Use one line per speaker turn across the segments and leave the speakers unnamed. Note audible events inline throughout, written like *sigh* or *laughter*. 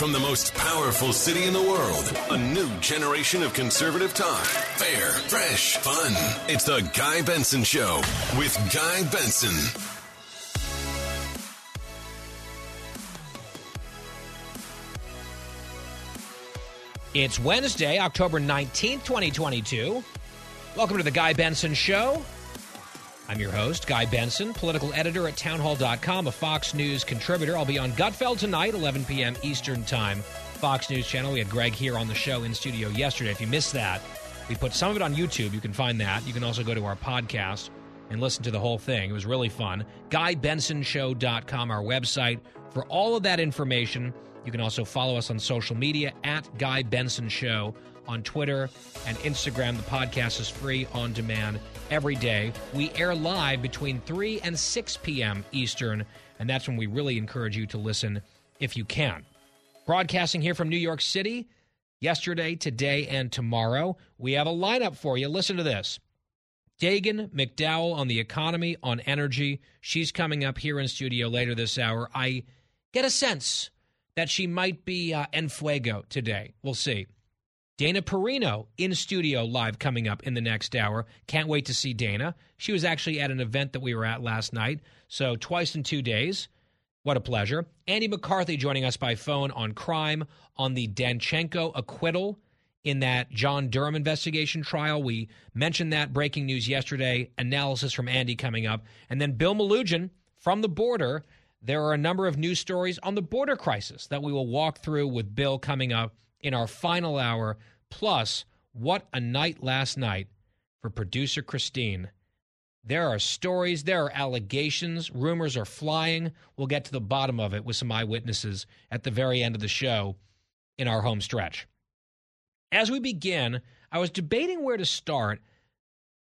from the most powerful city in the world, a new generation of conservative talk. Fair, fresh, fun. It's the Guy Benson Show with Guy Benson.
It's Wednesday, October 19th, 2022. Welcome to the Guy Benson Show. I'm your host, Guy Benson, political editor at townhall.com, a Fox News contributor. I'll be on Gutfeld tonight, 11 p.m. Eastern Time, Fox News Channel. We had Greg here on the show in studio yesterday. If you missed that, we put some of it on YouTube. You can find that. You can also go to our podcast and listen to the whole thing. It was really fun. GuyBensonShow.com, our website, for all of that information. You can also follow us on social media at Guy Benson Show on Twitter and Instagram. The podcast is free on demand every day. We air live between 3 and 6 p.m. Eastern, and that's when we really encourage you to listen if you can. Broadcasting here from New York City yesterday, today, and tomorrow. We have a lineup for you. Listen to this. Dagen McDowell on the economy, on energy. She's coming up here in studio later this hour. I get a sense that she might be uh, en fuego today. We'll see. Dana Perino in studio live coming up in the next hour. Can't wait to see Dana. She was actually at an event that we were at last night, so twice in two days. What a pleasure. Andy McCarthy joining us by phone on crime on the Danchenko acquittal in that John Durham investigation trial. We mentioned that breaking news yesterday. Analysis from Andy coming up. And then Bill Melugin from the border there are a number of news stories on the border crisis that we will walk through with Bill coming up in our final hour. Plus, what a night last night for producer Christine. There are stories, there are allegations, rumors are flying. We'll get to the bottom of it with some eyewitnesses at the very end of the show in our home stretch. As we begin, I was debating where to start,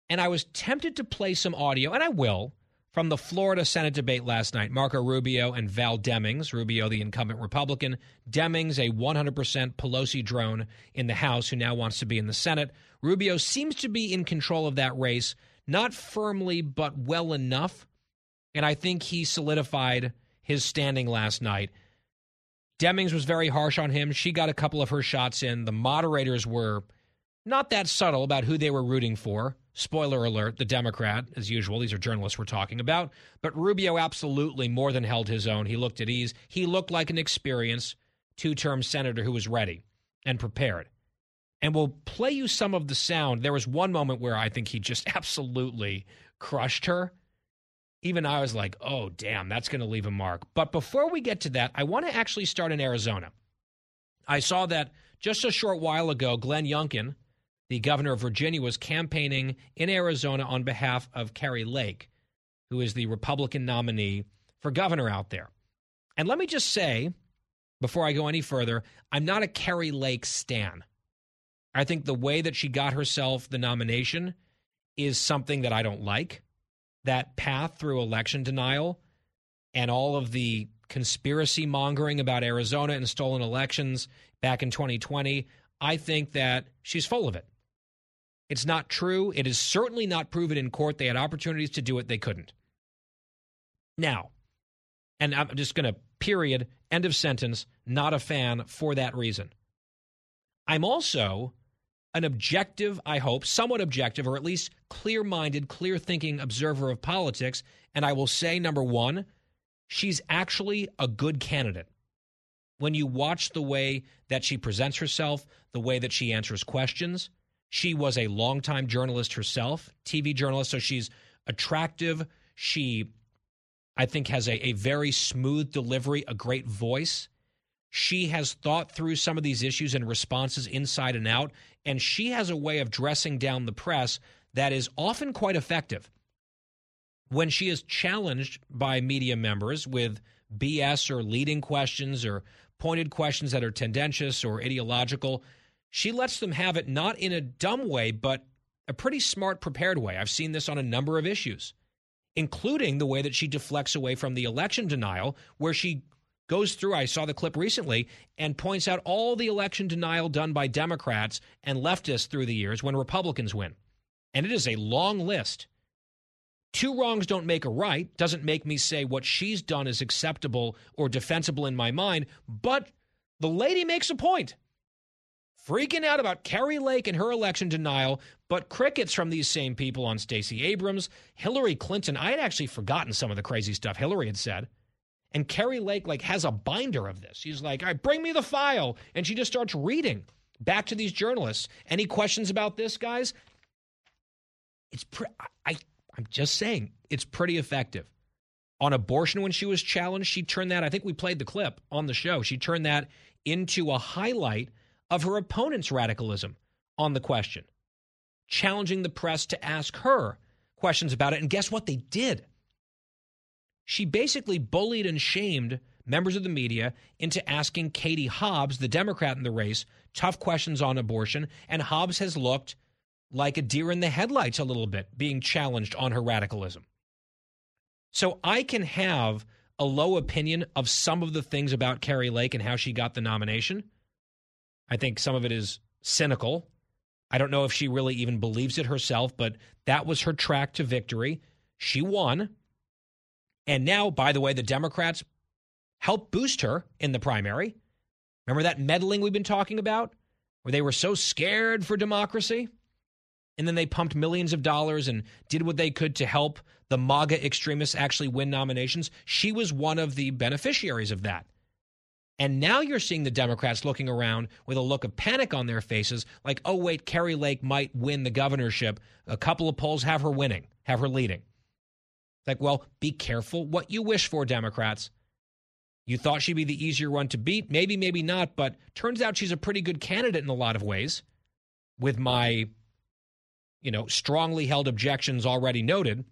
and I was tempted to play some audio, and I will from the Florida Senate debate last night. Marco Rubio and Val Demings, Rubio, the incumbent Republican, Demings, a 100% Pelosi drone in the House who now wants to be in the Senate. Rubio seems to be in control of that race, not firmly, but well enough. And I think he solidified his standing last night. Demings was very harsh on him. She got a couple of her shots in. The moderators were not that subtle about who they were rooting for. Spoiler alert, the Democrat, as usual. These are journalists we're talking about. But Rubio absolutely more than held his own. He looked at ease. He looked like an experienced two term senator who was ready and prepared. And we'll play you some of the sound. There was one moment where I think he just *laughs* absolutely crushed her. Even I was like, oh, damn, that's going to leave a mark. But before we get to that, I want to actually start in Arizona. I saw that just a short while ago, Glenn Youngkin, the governor of Virginia, was campaigning in Arizona on behalf of Kari Lake, who is the Republican nominee for governor out there. And let me just say, before I go any further, I'm not a Kari Lake stan. I think the way that she got herself the nomination is something that I don't like. That path through election denial and all of the conspiracy mongering about Arizona and stolen elections back in 2020, I think that she's full of it. It's not true. It is certainly not proven in court. They had opportunities to do it, they couldn't. Now, and I'm just going to period, end of sentence, not a fan for that reason. I'm also an objective, I hope, somewhat objective, or at least clear minded, clear thinking observer of politics. And I will say, number one, she's actually a good candidate. When you watch the way that she presents herself, the way that she answers questions, she was a longtime journalist herself, TV journalist, so she's attractive. She, I think, has a, a very smooth delivery, a great voice. She has thought through some of these issues and responses inside and out, and she has a way of dressing down the press that is often quite effective. when she is challenged by media members with BS or leading questions or pointed questions that are tendentious or ideological, she lets them have it not in a dumb way, but a pretty smart, prepared way. I've seen this on a number of issues, including the way that she deflects away from the election denial, where she goes through, I saw the clip recently, and points out all the election denial done by Democrats and leftists through the years when Republicans win. And it is a long list. Two wrongs don't make a right doesn't make me say what she's done is acceptable or defensible in my mind, but the lady makes a point. Freaking out about Kari Lake and her election denial, but crickets from these same people on Stacey Abrams, Hillary Clinton. I had actually forgotten some of the crazy stuff Hillary had said. And Kari Lake like has a binder of this. She's like, "All right, bring me the file," and she just starts reading back to these journalists. Any questions about this, guys? It's pre- I I'm just saying it's pretty effective. On abortion, when she was challenged, she turned that. I think we played the clip on the show. She turned that into a highlight of her opponent's radicalism on the question, challenging the press to ask her questions about it. And guess what? They did. She basically bullied and shamed members of the media into asking Katie Hobbs, the Democrat in the race, tough questions on abortion. And Hobbs has looked like a deer in the headlights a little bit, being challenged on her radicalism. So I can have a low opinion of some of the things about Kari Lake and how she got the nomination. I think some of it is cynical. I don't know if she really even believes it herself, but that was her track to victory. She won. And now, by the way, the Democrats helped boost her in the primary. Remember that meddling we've been talking about, where they were so scared for democracy? And then they pumped millions of dollars and did what they could to help the MAGA extremists actually win nominations. She was one of the beneficiaries of that. And now you're seeing the Democrats looking around with a look of panic on their faces, like, oh, wait, Kari Lake might win the governorship. A couple of polls have her winning, have her leading. It's like, well, be careful what you wish for, Democrats. You thought she'd be the easier one to beat. Maybe, maybe not, but turns out she's a pretty good candidate in a lot of ways, with my you know, strongly held objections already noted.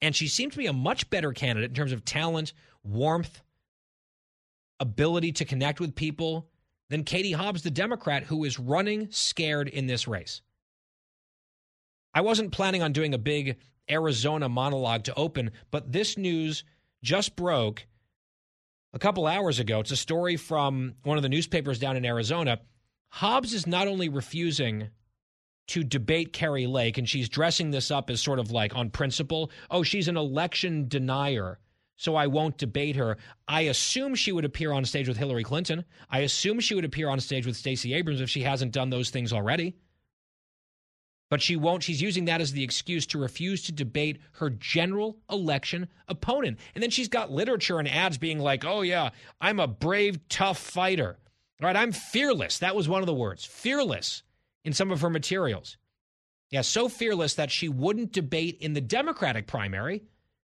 And she seems to be a much better candidate in terms of talent, warmth, ability to connect with people than Katie Hobbs, the Democrat, who is running scared in this race. I wasn't planning on doing a big Arizona monologue to open, but this news just broke a couple hours ago. It's a story from one of the newspapers down in Arizona. Hobbs is not only refusing to debate Kari Lake, and she's dressing this up as sort of like on principle. Oh, she's an election denier, so I won't debate her. I assume she would appear on stage with Hillary Clinton. I assume she would appear on stage with Stacey Abrams if she hasn't done those things already. But she won't. She's using that as the excuse to refuse to debate her general election opponent. And then she's got literature and ads being like, oh, yeah, I'm a brave, tough fighter. All right, I'm fearless. That was one of the words fearless in some of her materials. Yeah, so fearless that she wouldn't debate in the Democratic primary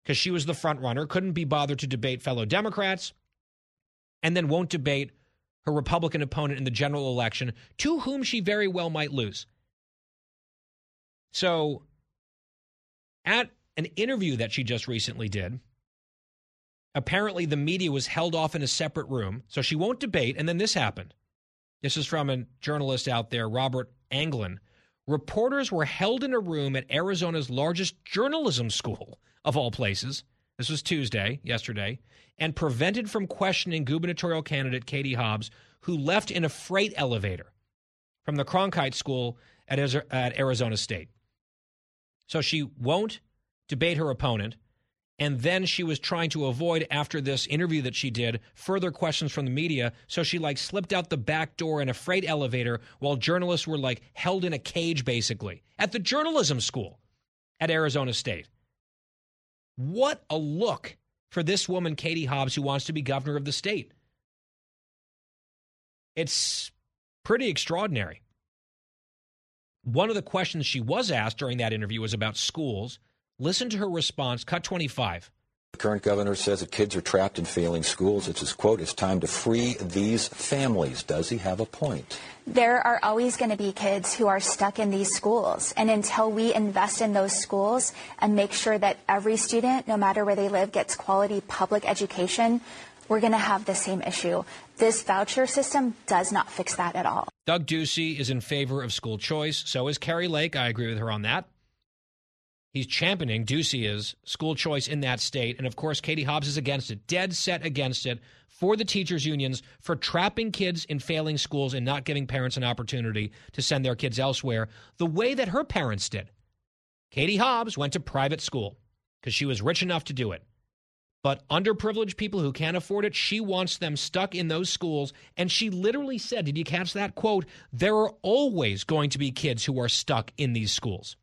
because she was the front runner, couldn't be bothered to debate fellow Democrats, and then won't debate her Republican opponent in the general election, to whom she very well might lose. So, at an interview that she just recently did, apparently the media was held off in a separate room, so she won't debate, and then this happened. This is from a journalist out there, Robert Anglen. Reporters were held in a room at Arizona's largest journalism school, of all places. This was Tuesday, yesterday, and prevented from questioning gubernatorial candidate Katie Hobbs, who left in a freight elevator from the Cronkite School at, Arizona State. So she won't debate her opponent. And then she was trying to avoid, after this interview that she did, further questions from the media. So she like slipped out the back door in a freight elevator while journalists were like held in a cage, basically, at the journalism school at Arizona State. What a look for this woman, Katie Hobbs, who wants to be governor of the state. It's pretty extraordinary. One of the questions she was asked during that interview was about schools Listen to her response, cut 25
The current governor says that kids are trapped in failing schools. It's his quote, it's time to free these families. Does he have a point?
There are always going to be kids who are stuck in these schools. And until we invest in those schools and make sure that every student, no matter where they live, gets quality public education, we're going to have the same issue. This voucher system does not fix that at all.
Doug Ducey is in favor of school choice. So is Kari Lake. I agree with her on that. He's championing, Ducey is, school choice in that state. And of course, Katie Hobbs is against it, dead set against it for the teachers' unions for trapping kids in failing schools and not giving parents an opportunity to send their kids elsewhere the way that her parents did. Katie Hobbs went to private school because she was rich enough to do it. But underprivileged people who can't afford it, she wants them stuck in those schools. And she literally said, Did you catch that quote? There are always going to be kids who are stuck in these schools.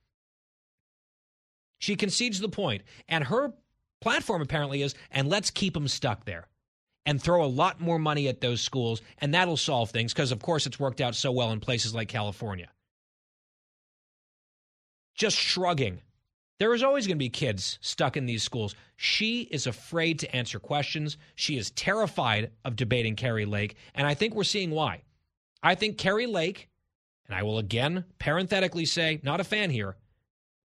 She concedes the point, and her platform apparently is, and let's keep them stuck there and throw a lot more money at those schools, and that'll solve things because, of course, it's worked out so well in places like California. Just shrugging. There is always going to be kids stuck in these schools. She is afraid to answer questions. She is terrified of debating Kari Lake, and I think we're seeing why. I think Kari Lake, and I will again parenthetically say, not a fan here,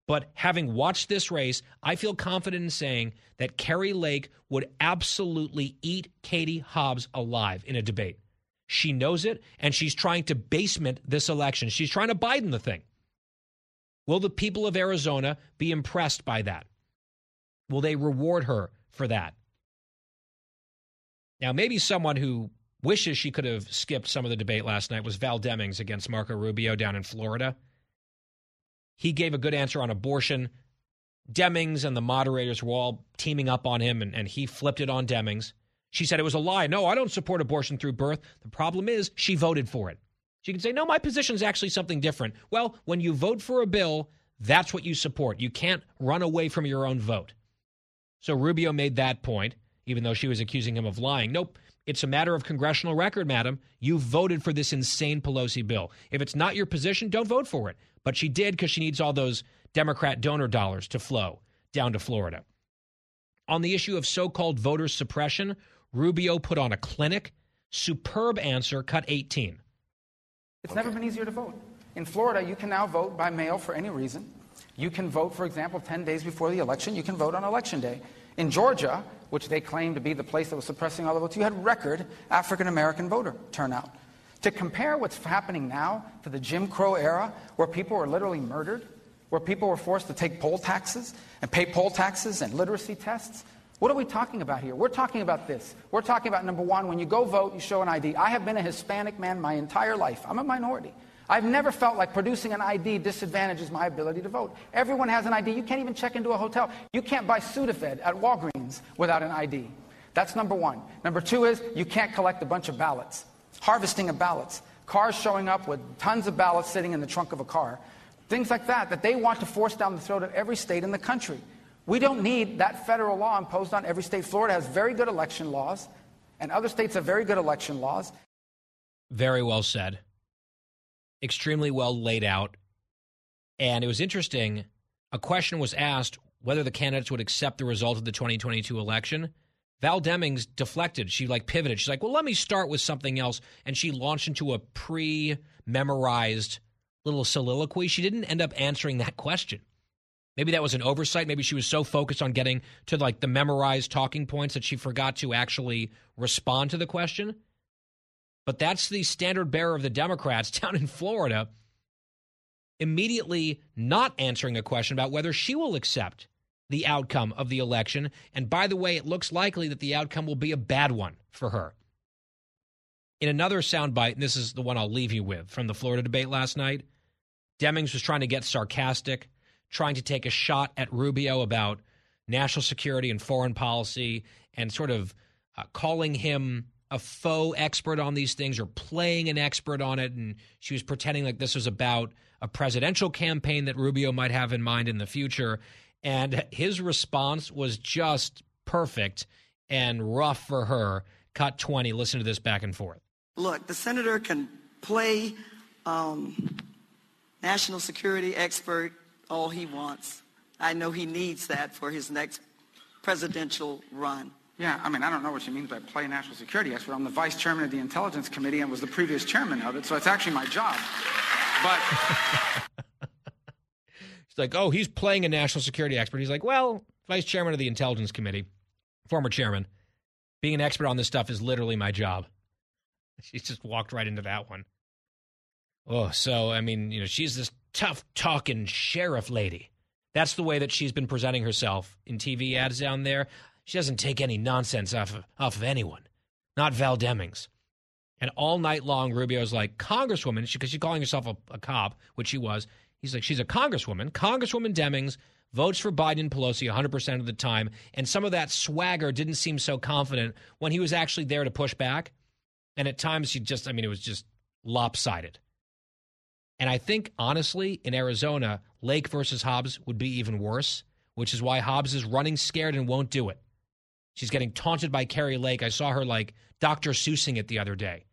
but having watched this race, I feel confident in saying that Kari Lake would absolutely eat Katie Hobbs alive in a debate. She knows it, and she's trying to basement this election. She's trying to Biden the thing. Will the people of Arizona be impressed by that? Will they reward her for that? Now, maybe someone who wishes she could have skipped some of the debate last night was Val Demings against Marco Rubio down in Florida. He gave a good answer on abortion. Demings and the moderators were all teaming up on him, and, and he flipped it on Demings. She said it was a lie. No, I don't support abortion through birth. The problem is she voted for it. She can say, no, my position is actually something different. Well, when you vote for a bill, that's what you support. You can't run away from your own vote. So Rubio made that point, even though she was accusing him of lying. Nope. It's a matter of congressional record, madam. You voted for this insane Pelosi bill. If it's not your position, don't vote for it. But she did because she needs all those Democrat donor dollars to flow down to Florida. On the issue of so called voter suppression, Rubio put on a clinic. Superb answer, cut 18.
It's okay. never been easier to vote. In Florida, you can now vote by mail for any reason. You can vote, for example, 10 days before the election. You can vote on election day. In Georgia, which they claim to be the place that was suppressing all the votes, you had record African American voter turnout. To compare what's happening now to the Jim Crow era, where people were literally murdered, where people were forced to take poll taxes and pay poll taxes and literacy tests, what are we talking about here? We're talking about this. We're talking about number one, when you go vote, you show an ID. I have been a Hispanic man my entire life. I'm a minority. I've never felt like producing an ID disadvantages my ability to vote. Everyone has an ID. You can't even check into a hotel. You can't buy Sudafed at Walgreens without an ID. That's number one. Number two is you can't collect a bunch of ballots harvesting of ballots, cars showing up with tons of ballots sitting in the trunk of a car, things like that, that they want to force down the throat of every state in the country. We don't need that federal law imposed on every state. Florida has very good election laws, and other states have very good election laws.
Very well said. Extremely well laid out. And it was interesting. A question was asked whether the candidates would accept the result of the 2022 election. Val Demings deflected. She like pivoted. She's like, well, let me start with something else. And she launched into a pre memorized little soliloquy. She didn't end up answering that question. Maybe that was an oversight. Maybe she was so focused on getting to like the memorized talking points that she forgot to actually respond to the question. But that's the standard bearer of the Democrats *laughs* down in Florida, immediately not answering a question about whether she will accept the outcome of the election. And by the way, it looks likely that the outcome will be a bad one for her. In another soundbite, and this is the one I'll leave you with from the Florida debate last night, Demings was trying to get sarcastic, trying to take a shot at Rubio about national security and foreign policy, and sort of uh, calling him a faux expert on these things or playing an expert on it. And she was pretending like this was about a presidential campaign that Rubio might have in mind in the future. And his response was just perfect and rough for her. Cut 20. Listen to this back and forth.
Look, the senator can play um, national security expert all he wants. I know he needs that for his next presidential run.
Yeah, I mean, I don't know what she means by play national security expert. I'm the vice chairman of the Intelligence Committee and was the previous chairman of it, so it's actually my job. But
She's like, oh, he's playing a national security expert. He's like, well, vice chairman of the Intelligence Committee, former chairman. Being an expert on this stuff is literally my job. *laughs* She just walked right into that one. Oh, so I mean, you know, she's this tough talking sheriff lady. That's the way that she's been presenting herself in TV ads down there. She doesn't take any nonsense off of, off of anyone, not Val Demings. And all night long, Rubio's like, Congresswoman, because she's calling herself a, a cop, which she was. He's like, she's a congresswoman. Congresswoman Demings votes for Biden and Pelosi 100% of the time. And some of that swagger didn't seem so confident when he was actually there to push back. And at times, he just, I mean, it was just lopsided. And I think, honestly, in Arizona, Lake versus Hobbs would be even worse, which is why Hobbs is running scared and won't do it. She's getting taunted by Kari Lake. I saw her like Dr. Seussing it the other day,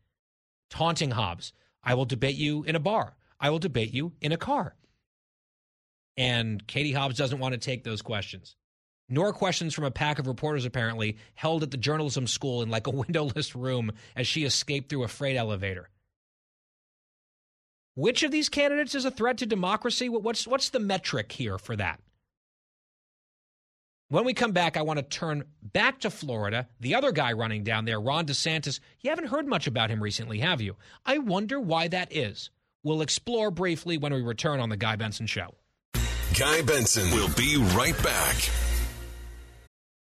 taunting Hobbs. I will debate you in a bar. I will debate you in a car. And Katie Hobbs doesn't want to take those questions, nor questions from a pack of reporters, apparently, held at the journalism school in like a *laughs* windowless room as she escaped through a freight elevator. Which of these candidates is a threat to democracy? What's, what's the metric here for that? When we come back, I want to turn back to Florida. The other guy running down there, Ron DeSantis, you haven't heard much about him recently, have you? I wonder why that is. We'll explore briefly when we return on The Guy Benson Show.
Guy Benson will be right back.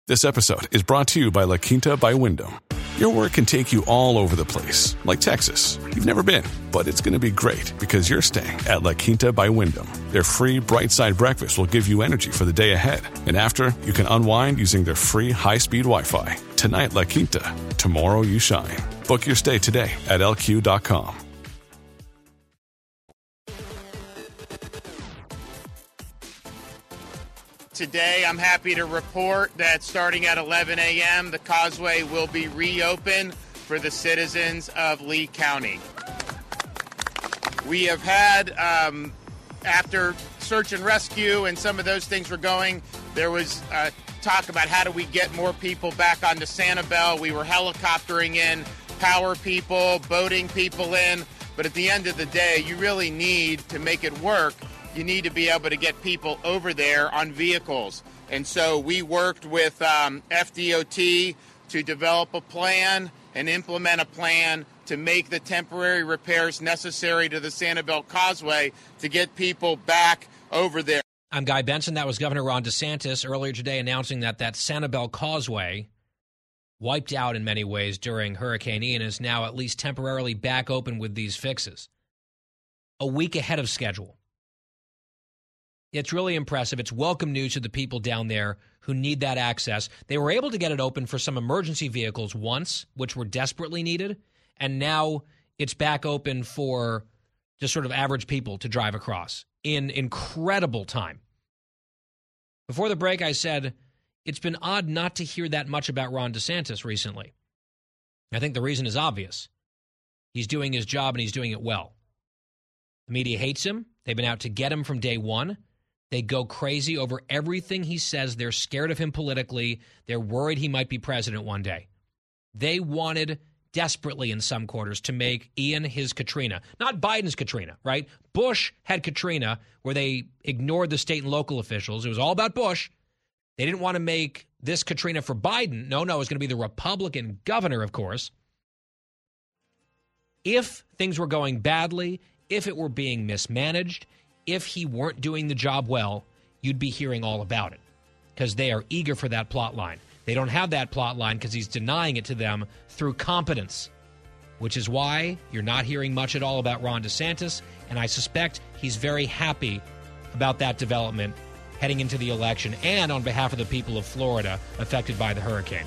This episode is brought to you by La Quinta by Wyndham. Your work can take you all over the place, like Texas. You've never been, but it's going to be great because you're staying at La Quinta by Wyndham. Their free bright side breakfast will give you energy for the day ahead. And after, you can unwind using their free high speed Wi Fi. Tonight, La Quinta. Tomorrow, you shine. Book your stay today at lq.com.
Today, I'm happy to report that starting at 11 a.m., the causeway will be reopened for the citizens of Lee County. We have had, um, after search and rescue and some of those things were going, there was uh, talk about how do we get more people back onto Sanibel. We were helicoptering in power people, boating people in. But at the end of the day, you really need to make it work you need to be able to get people over there on vehicles. And so we worked with um, FDOT to develop a plan and implement a plan to make the temporary repairs necessary to the Sanibel Causeway to get people back over there.
I'm Guy Benson. That was Governor Ron DeSantis earlier today announcing that that Sanibel Causeway, wiped out in many ways during Hurricane Ian, is now at least temporarily back open with these fixes. A week ahead of schedule. It's really impressive. It's welcome news to the people down there who need that access. They were able to get it open for some emergency vehicles once, which were desperately needed, and now it's back open for just sort of average people to drive across in incredible time. Before the break, I said it's been odd not to hear that much about Ron DeSantis recently. I think the reason is obvious. He's doing his job and he's doing it well. The media hates him. They've been out to get him from day one. They go crazy over everything he says. They're scared of him politically. They're worried he might be president one day. They wanted desperately in some quarters to make Ian his Katrina, not Biden's Katrina, right? Bush had Katrina where they ignored the state and local officials. It was all about Bush. They didn't want to make this Katrina for Biden. No, no, it was going to be the Republican governor, of course. If things were going badly, if it were being mismanaged, if he weren't doing the job well, you'd be hearing all about it because they are eager for that plot line. They don't have that plot line because he's denying it to them through competence, which is why you're not hearing much at all about Ron DeSantis. And I suspect he's very happy about that development heading into the election and on behalf of the people of Florida affected by the hurricane.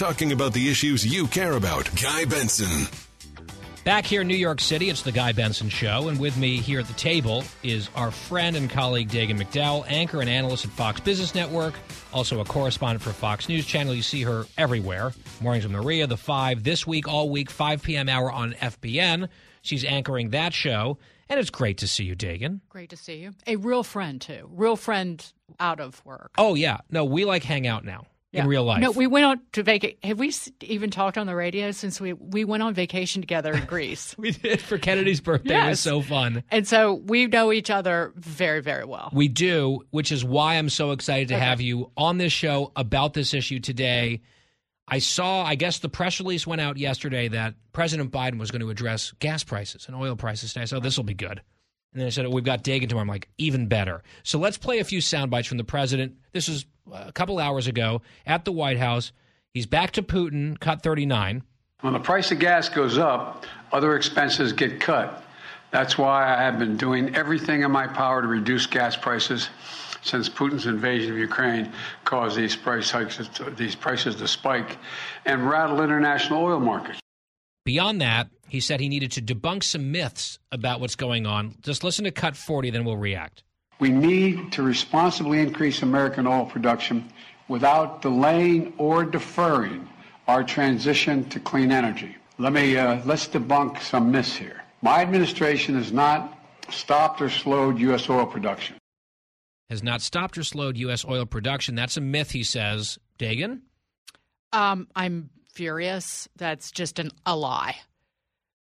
Talking about the issues you care about. Guy Benson.
Back here in New York City, it's the Guy Benson Show, and with me here at the table is our friend and colleague Dagen McDowell, anchor and analyst at Fox Business Network, also a correspondent for Fox News Channel. You see her everywhere. Mornings with Maria, The Five, this week, all week, 5 p.m. hour on FBN. She's anchoring that show, and it's great to see you, Dagen.
Great to see you. A real friend, too. Real friend out of work.
Oh, yeah. No, we like hang out now in real life.
No, we went on to vacation. Have we even talked on the radio since we we went on vacation together in Greece? *laughs*
we did for Kennedy's birthday. It was so fun.
and so we know each other very, very well.
We do, which is why I'm so excited to
Okay.
have you on this show about this issue today. I saw, I guess the press release went out yesterday that President Biden was going to address gas prices and oil prices today. So oh, this will be good. And then I said, oh, we've got Dagen tomorrow. I'm like, even better. So let's play a few sound bites from the president. This was Uh, a couple hours ago at the White House. He's back to Putin, cut 39.
When the price of gas goes up, other expenses get cut. That's why I have been doing everything in my power to reduce gas prices since Putin's invasion of Ukraine caused these price hikes, these prices to spike and rattle international oil markets.
Beyond that, he said he needed to debunk some myths about what's going on. Just listen to cut 40, then we'll react.
We need to responsibly increase American oil production without delaying or deferring our transition to clean energy. Let me uh, let's debunk some myths here. My administration has not stopped or slowed U.S. oil production.
Has not stopped or slowed U.S. oil production. That's a myth, he says. Dagen?
Um, I'm furious. That's just an, a lie.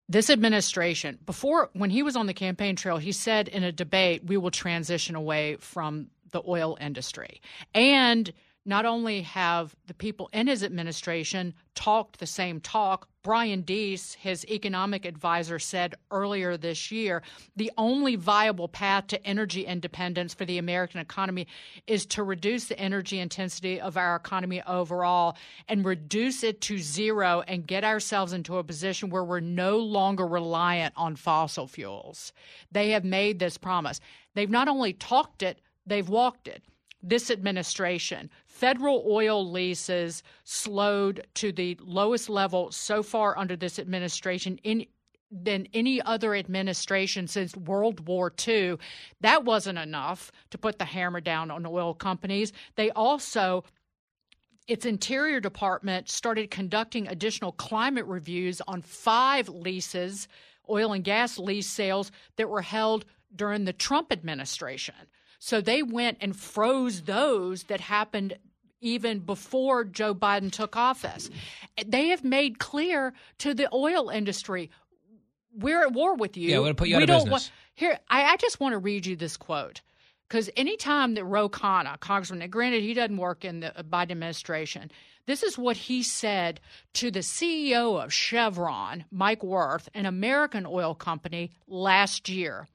This administration, before when he was on the campaign trail, he said in a debate, we will transition away from the oil industry. And not only have the people in his administration talked the same talk, Brian Deese, his economic advisor, said earlier this year the only viable path to energy independence for the American economy is to reduce the energy intensity of our economy overall and reduce it to zero and get ourselves into a position where we're no longer reliant on fossil fuels. They have made this promise. They've not only talked it, they've walked it this administration. Federal oil leases slowed to the lowest level so far under this administration in than any other administration since World War II. That wasn't enough to put the hammer down on oil companies. They also its Interior Department started conducting additional climate reviews on five leases, oil and gas lease sales that were held during the Trump administration. So they went and froze those that happened even before Joe Biden took office. They have made clear to the oil industry we're at war with you.
Yeah, we're gonna put you out
we
of
don't
business.
want- here, I, I just want to read you this quote. Because anytime that Ro Khanna, Congressman, granted he doesn't work in the uh, Biden administration, this is what he said to the CEO of Chevron, Mike Wirth, an American oil company, last year.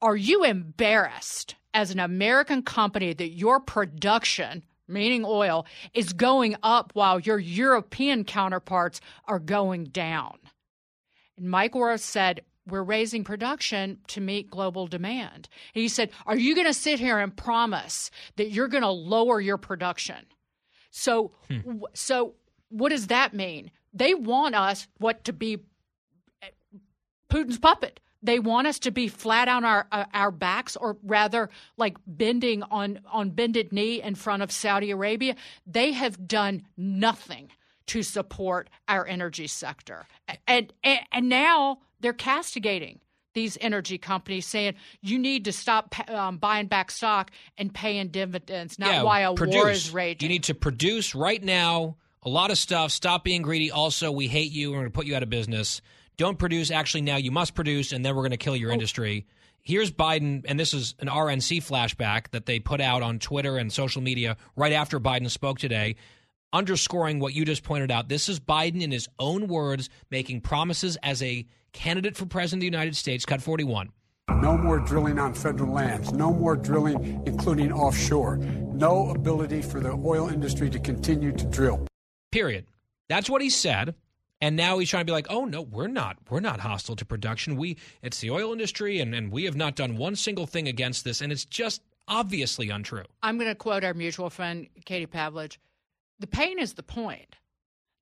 Are you embarrassed as an American company that your production, meaning oil, is going up while your European counterparts are going down? And Mike Wirth said, We're raising production to meet global demand. And he said, Are you going to sit here and promise that you're going to lower your production? So, hmm. w- so what does that mean? They want us what to be eh, Putin's puppet. They want us to be flat on our uh, our backs, or rather, like bending on on bended knee in front of Saudi Arabia. They have done nothing to support our energy sector, and and, and now they're castigating these energy companies, saying you need to stop um, buying back stock and paying dividends. Not
yeah,
why a
produce.
war is raging.
You need to produce right now a lot of stuff. Stop being greedy. Also, we hate you. We're going to put you out of business. Don't produce. Actually, now you must produce, and then we're going to kill your
Oh.
industry. Here's Biden, and this is an RNC flashback that they put out on Twitter and social media right after Biden spoke today, underscoring what you just pointed out. This is Biden in his own words making promises as a candidate for president of the United States. Cut 41.
No more drilling on federal lands. No more drilling, including offshore. No ability for the oil industry to continue to drill.
Period. That's what he said. And now he's trying to be like, oh no, we're not, we're not hostile to production. We, it's the oil industry, and, and we have not done one single thing against this, and it's just obviously untrue.
I'm going to quote our mutual friend Katie Pavlich: "The pain is the point.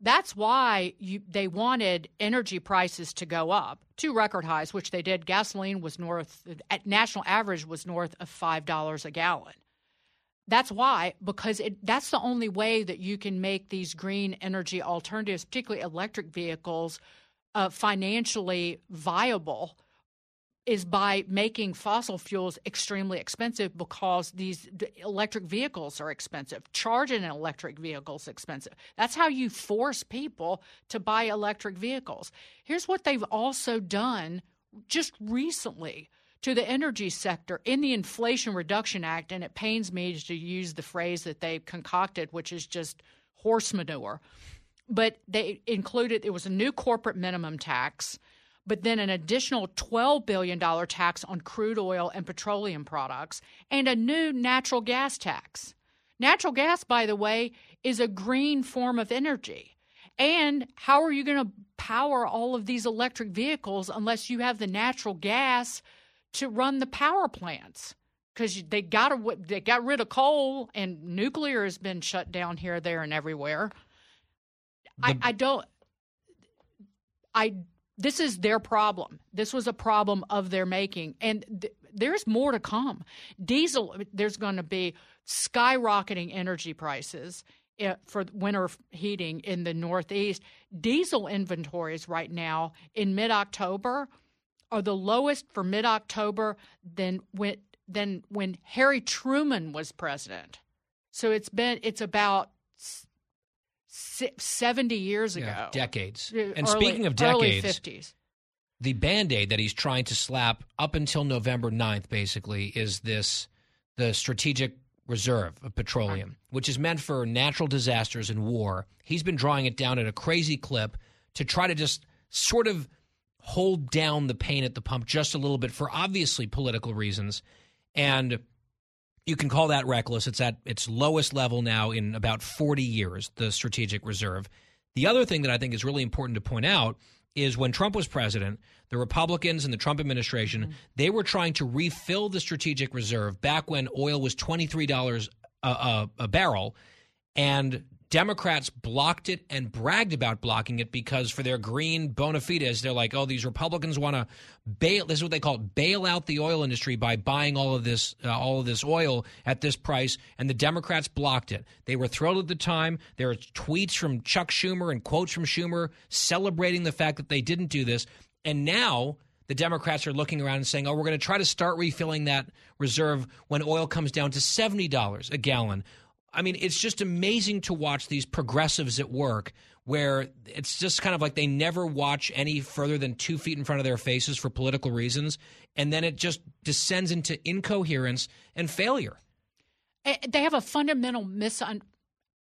That's why you, they wanted energy prices to go up to record highs, which they did. Gasoline was north, at national average was north of five dollars a gallon. That's why, because it, that's the only way that you can make these green energy alternatives, particularly electric vehicles, uh, financially viable is by making fossil fuels extremely expensive because these electric vehicles are expensive. Charging an electric vehicle is expensive. That's how you force people to buy electric vehicles. Here's what they've also done just recently to the energy sector in the Inflation Reduction Act, and it pains me to use the phrase that they concocted, which is just horse manure. But they included it was a new corporate minimum tax but then an additional $12 billion tax on crude oil and petroleum products, and a new natural gas tax. Natural gas, by the way, is a green form of energy. And how are you going to power all of these electric vehicles unless you have the natural gas to run the power plants? Because they got they got rid of coal, and nuclear has been shut down here, there, and everywhere. The, I, I don't. I this is their problem. This was a problem of their making. And th- there's more to come. Diesel, there's going to be skyrocketing energy prices eh, for winter heating in the Northeast. Diesel inventories right now in mid October are the lowest for mid October than when, than when Harry Truman was president. So it's been, it's about 70 years ago. Yeah,
decades. Uh, and early, speaking of decades,
50s.
the band aid that he's trying to slap up until November 9th, basically, is this the strategic reserve of petroleum, which is meant for natural disasters and war. He's been drawing it down at a crazy clip to try to just sort of hold down the pain at the pump just a little bit for obviously political reasons. And you can call that reckless. It's at its lowest level now in about 40 years, the strategic reserve. The other thing that I think is really important to point out is when Trump was president, the Republicans and the Trump administration, mm-hmm. they were trying to refill the strategic reserve back when oil was $23 a, a, a barrel. And Democrats blocked it and bragged about blocking it because for their green bona fides, they're like, oh, these Republicans want to bail. This is what they call it, bail out the oil industry by buying all of this, uh, all of this oil at this price. And the Democrats blocked it. They were thrilled at the time. There are tweets from Chuck Schumer and quotes from Schumer celebrating the fact that they didn't do this. And now the Democrats are looking around and saying, oh, we're going to try to start refilling that reserve when oil comes down to $70 a gallon. I mean, it's just amazing to watch these progressives at work where it's just kind of like they never watch any further than two feet in front of their faces for political reasons. And then it just descends into incoherence and failure.
Eh, they have a fundamental misun-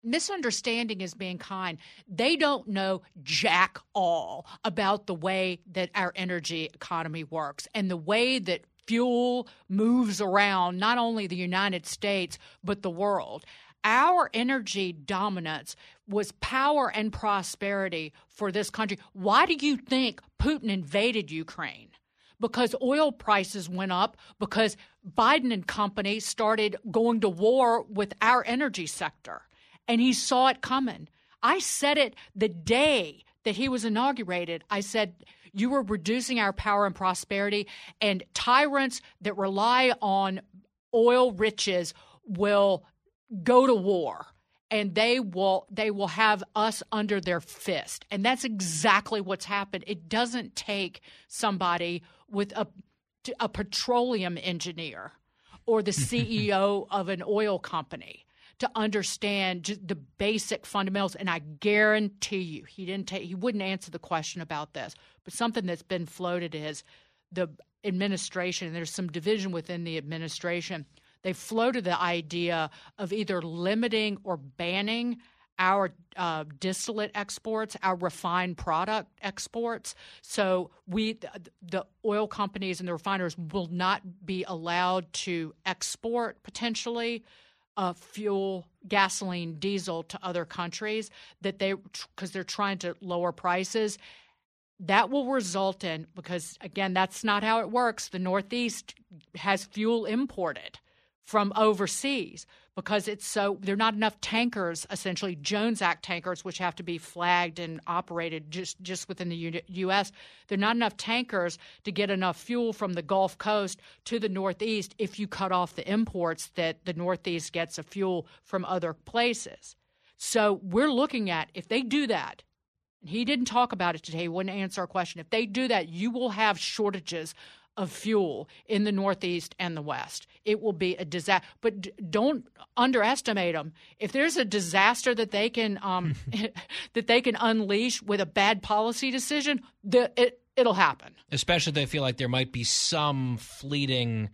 misunderstanding is being kind. They don't know jack all about the way that our energy economy works and the way that fuel moves around not only the United States, but the world our energy dominance was power and prosperity for this country. Why do you think Putin invaded Ukraine? Because oil prices went up, because Biden and company started going to war with our energy sector, and he saw it coming. I said it the day that he was inaugurated. I said, You were reducing our power and prosperity, and tyrants that rely on oil riches will go to war and they will they will have us under their fist. And that's exactly what's happened. It doesn't take somebody with a a petroleum engineer or the *laughs* CEO of an oil company to understand the basic fundamentals. And I guarantee you he didn't take he wouldn't answer the question about this but something that's been floated is the administration there's some division within the administration they floated the idea of either limiting or banning our uh, distillate exports, our refined product exports. So we, the oil companies and the refiners, will not be allowed to export potentially uh, fuel, gasoline, diesel to other countries that they because they're trying to lower prices. That will result in because again, that's not how it works. The Northeast has fuel imported from overseas because it's so there are not enough tankers essentially Jones Act tankers which have to be flagged and operated just just within the US there're not enough tankers to get enough fuel from the Gulf Coast to the Northeast if you cut off the imports that the Northeast gets of fuel from other places. So we're looking at if they do that he didn't talk about it today he wouldn't answer our question. If they do that you will have shortages of fuel in the Northeast and the West. It will be a disaster. But d- don't underestimate them. If there's a disaster that they can um, *laughs* *laughs* that they can unleash with a bad policy decision, the, it it'll happen.
Especially if they feel like there might be some fleeting,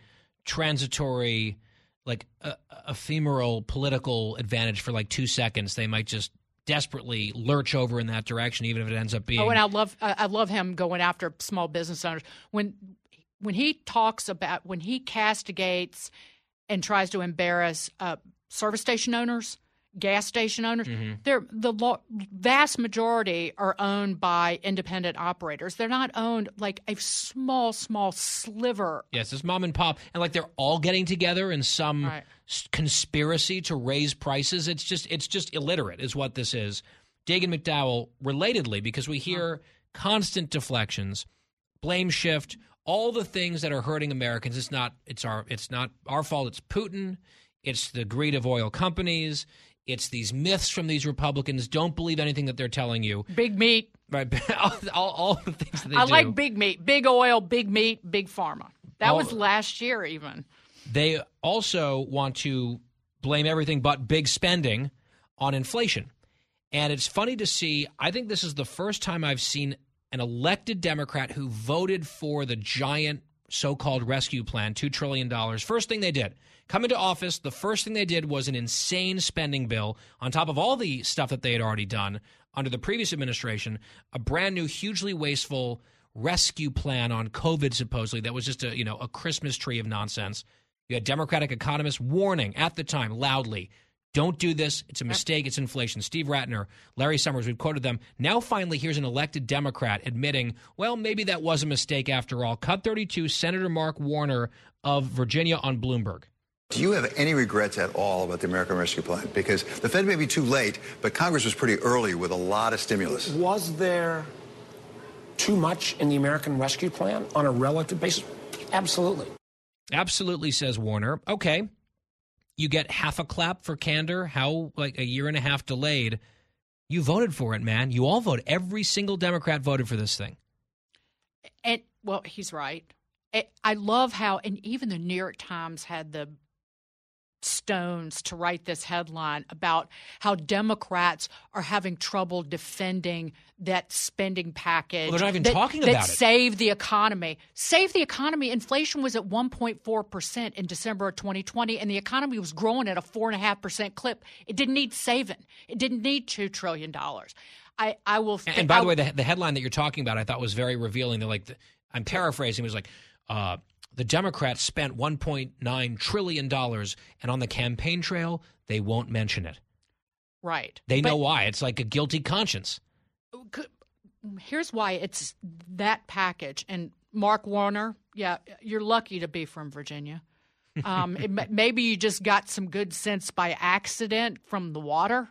transitory, like uh, ephemeral political advantage for like two seconds. They might just desperately lurch over in that direction, even if it ends up being.
Oh, and I love I love him going after small business owners when when he talks about when he castigates and tries to embarrass uh, service station owners, gas station owners,
Mm-hmm.
they're the lo- vast majority are owned by independent operators. They're not owned like a small, small sliver.
Yes, it's mom and pop, and like they're all getting together in some
Right.
conspiracy to raise prices. It's just it's just illiterate, is what this is. Dagen McDowell, relatedly, because we hear constant deflections, blame shift, all the things that are hurting Americans. It's not it's our it's not our fault. It's Putin. It's the greed of oil companies. It's these myths from these Republicans. Don't believe anything that they're telling you.
Big meat.
Right, *laughs* all, all, all the things
I
do.
like big meat, big oil, big meat, big pharma. That
All-
was last year, even.
They also want to blame everything but big spending on inflation. And it's funny to see. I think this is the first time I've seen an elected Democrat who voted for the giant so called rescue plan, $2 trillion. First thing they did, come into office, the first thing they did was an insane spending bill on top of all the stuff that they had already done under the previous administration, a brand new, hugely wasteful rescue plan on COVID, supposedly, that was just a, you know, a Christmas tree of nonsense. You had Democratic economists warning at the time loudly don't do this. It's a mistake. It's inflation. Steve Rattner, Larry Summers, we've quoted them. Now, finally, here's an elected Democrat admitting, well, maybe that was a mistake after all. Cut 32, Senator Mark Warner of Virginia on Bloomberg.
Do you have any regrets at all about the American Rescue Plan? Because the Fed may be too late, but Congress was pretty early with a lot of stimulus.
Was there too much in the American Rescue Plan on a relative basis? Absolutely.
Absolutely, says Warner. Okay. You get half a clap for candor. How, like, a year and a half delayed. You voted for it, man. You all voted. Every single Democrat voted for this thing.
And well, he's right. I- I love how, and even the New York Times had the stones to write this headline about how Democrats are having trouble defending that spending package.
Well, they're not even
that,
talking
that
about it.
Saved the economy. Saved the economy. Inflation was at 1.4% in December of 2020, and the economy was growing at a 4.5% clip. It didn't need saving, it didn't need $2 trillion. I, I will.
And, and by
I-
the way, the, the headline that you're talking about, I thought was very revealing. They're like, the, I'm paraphrasing. It was like, uh, the Democrats spent 1.9 trillion dollars, and on the campaign trail, they won't mention it.
right.
They
But-
know why. It's like a guilty conscience.
here's why it's that package. And Mark Warner, yeah, you're lucky to be from Virginia. Um, it, *laughs* maybe you just got some good sense by accident from the water.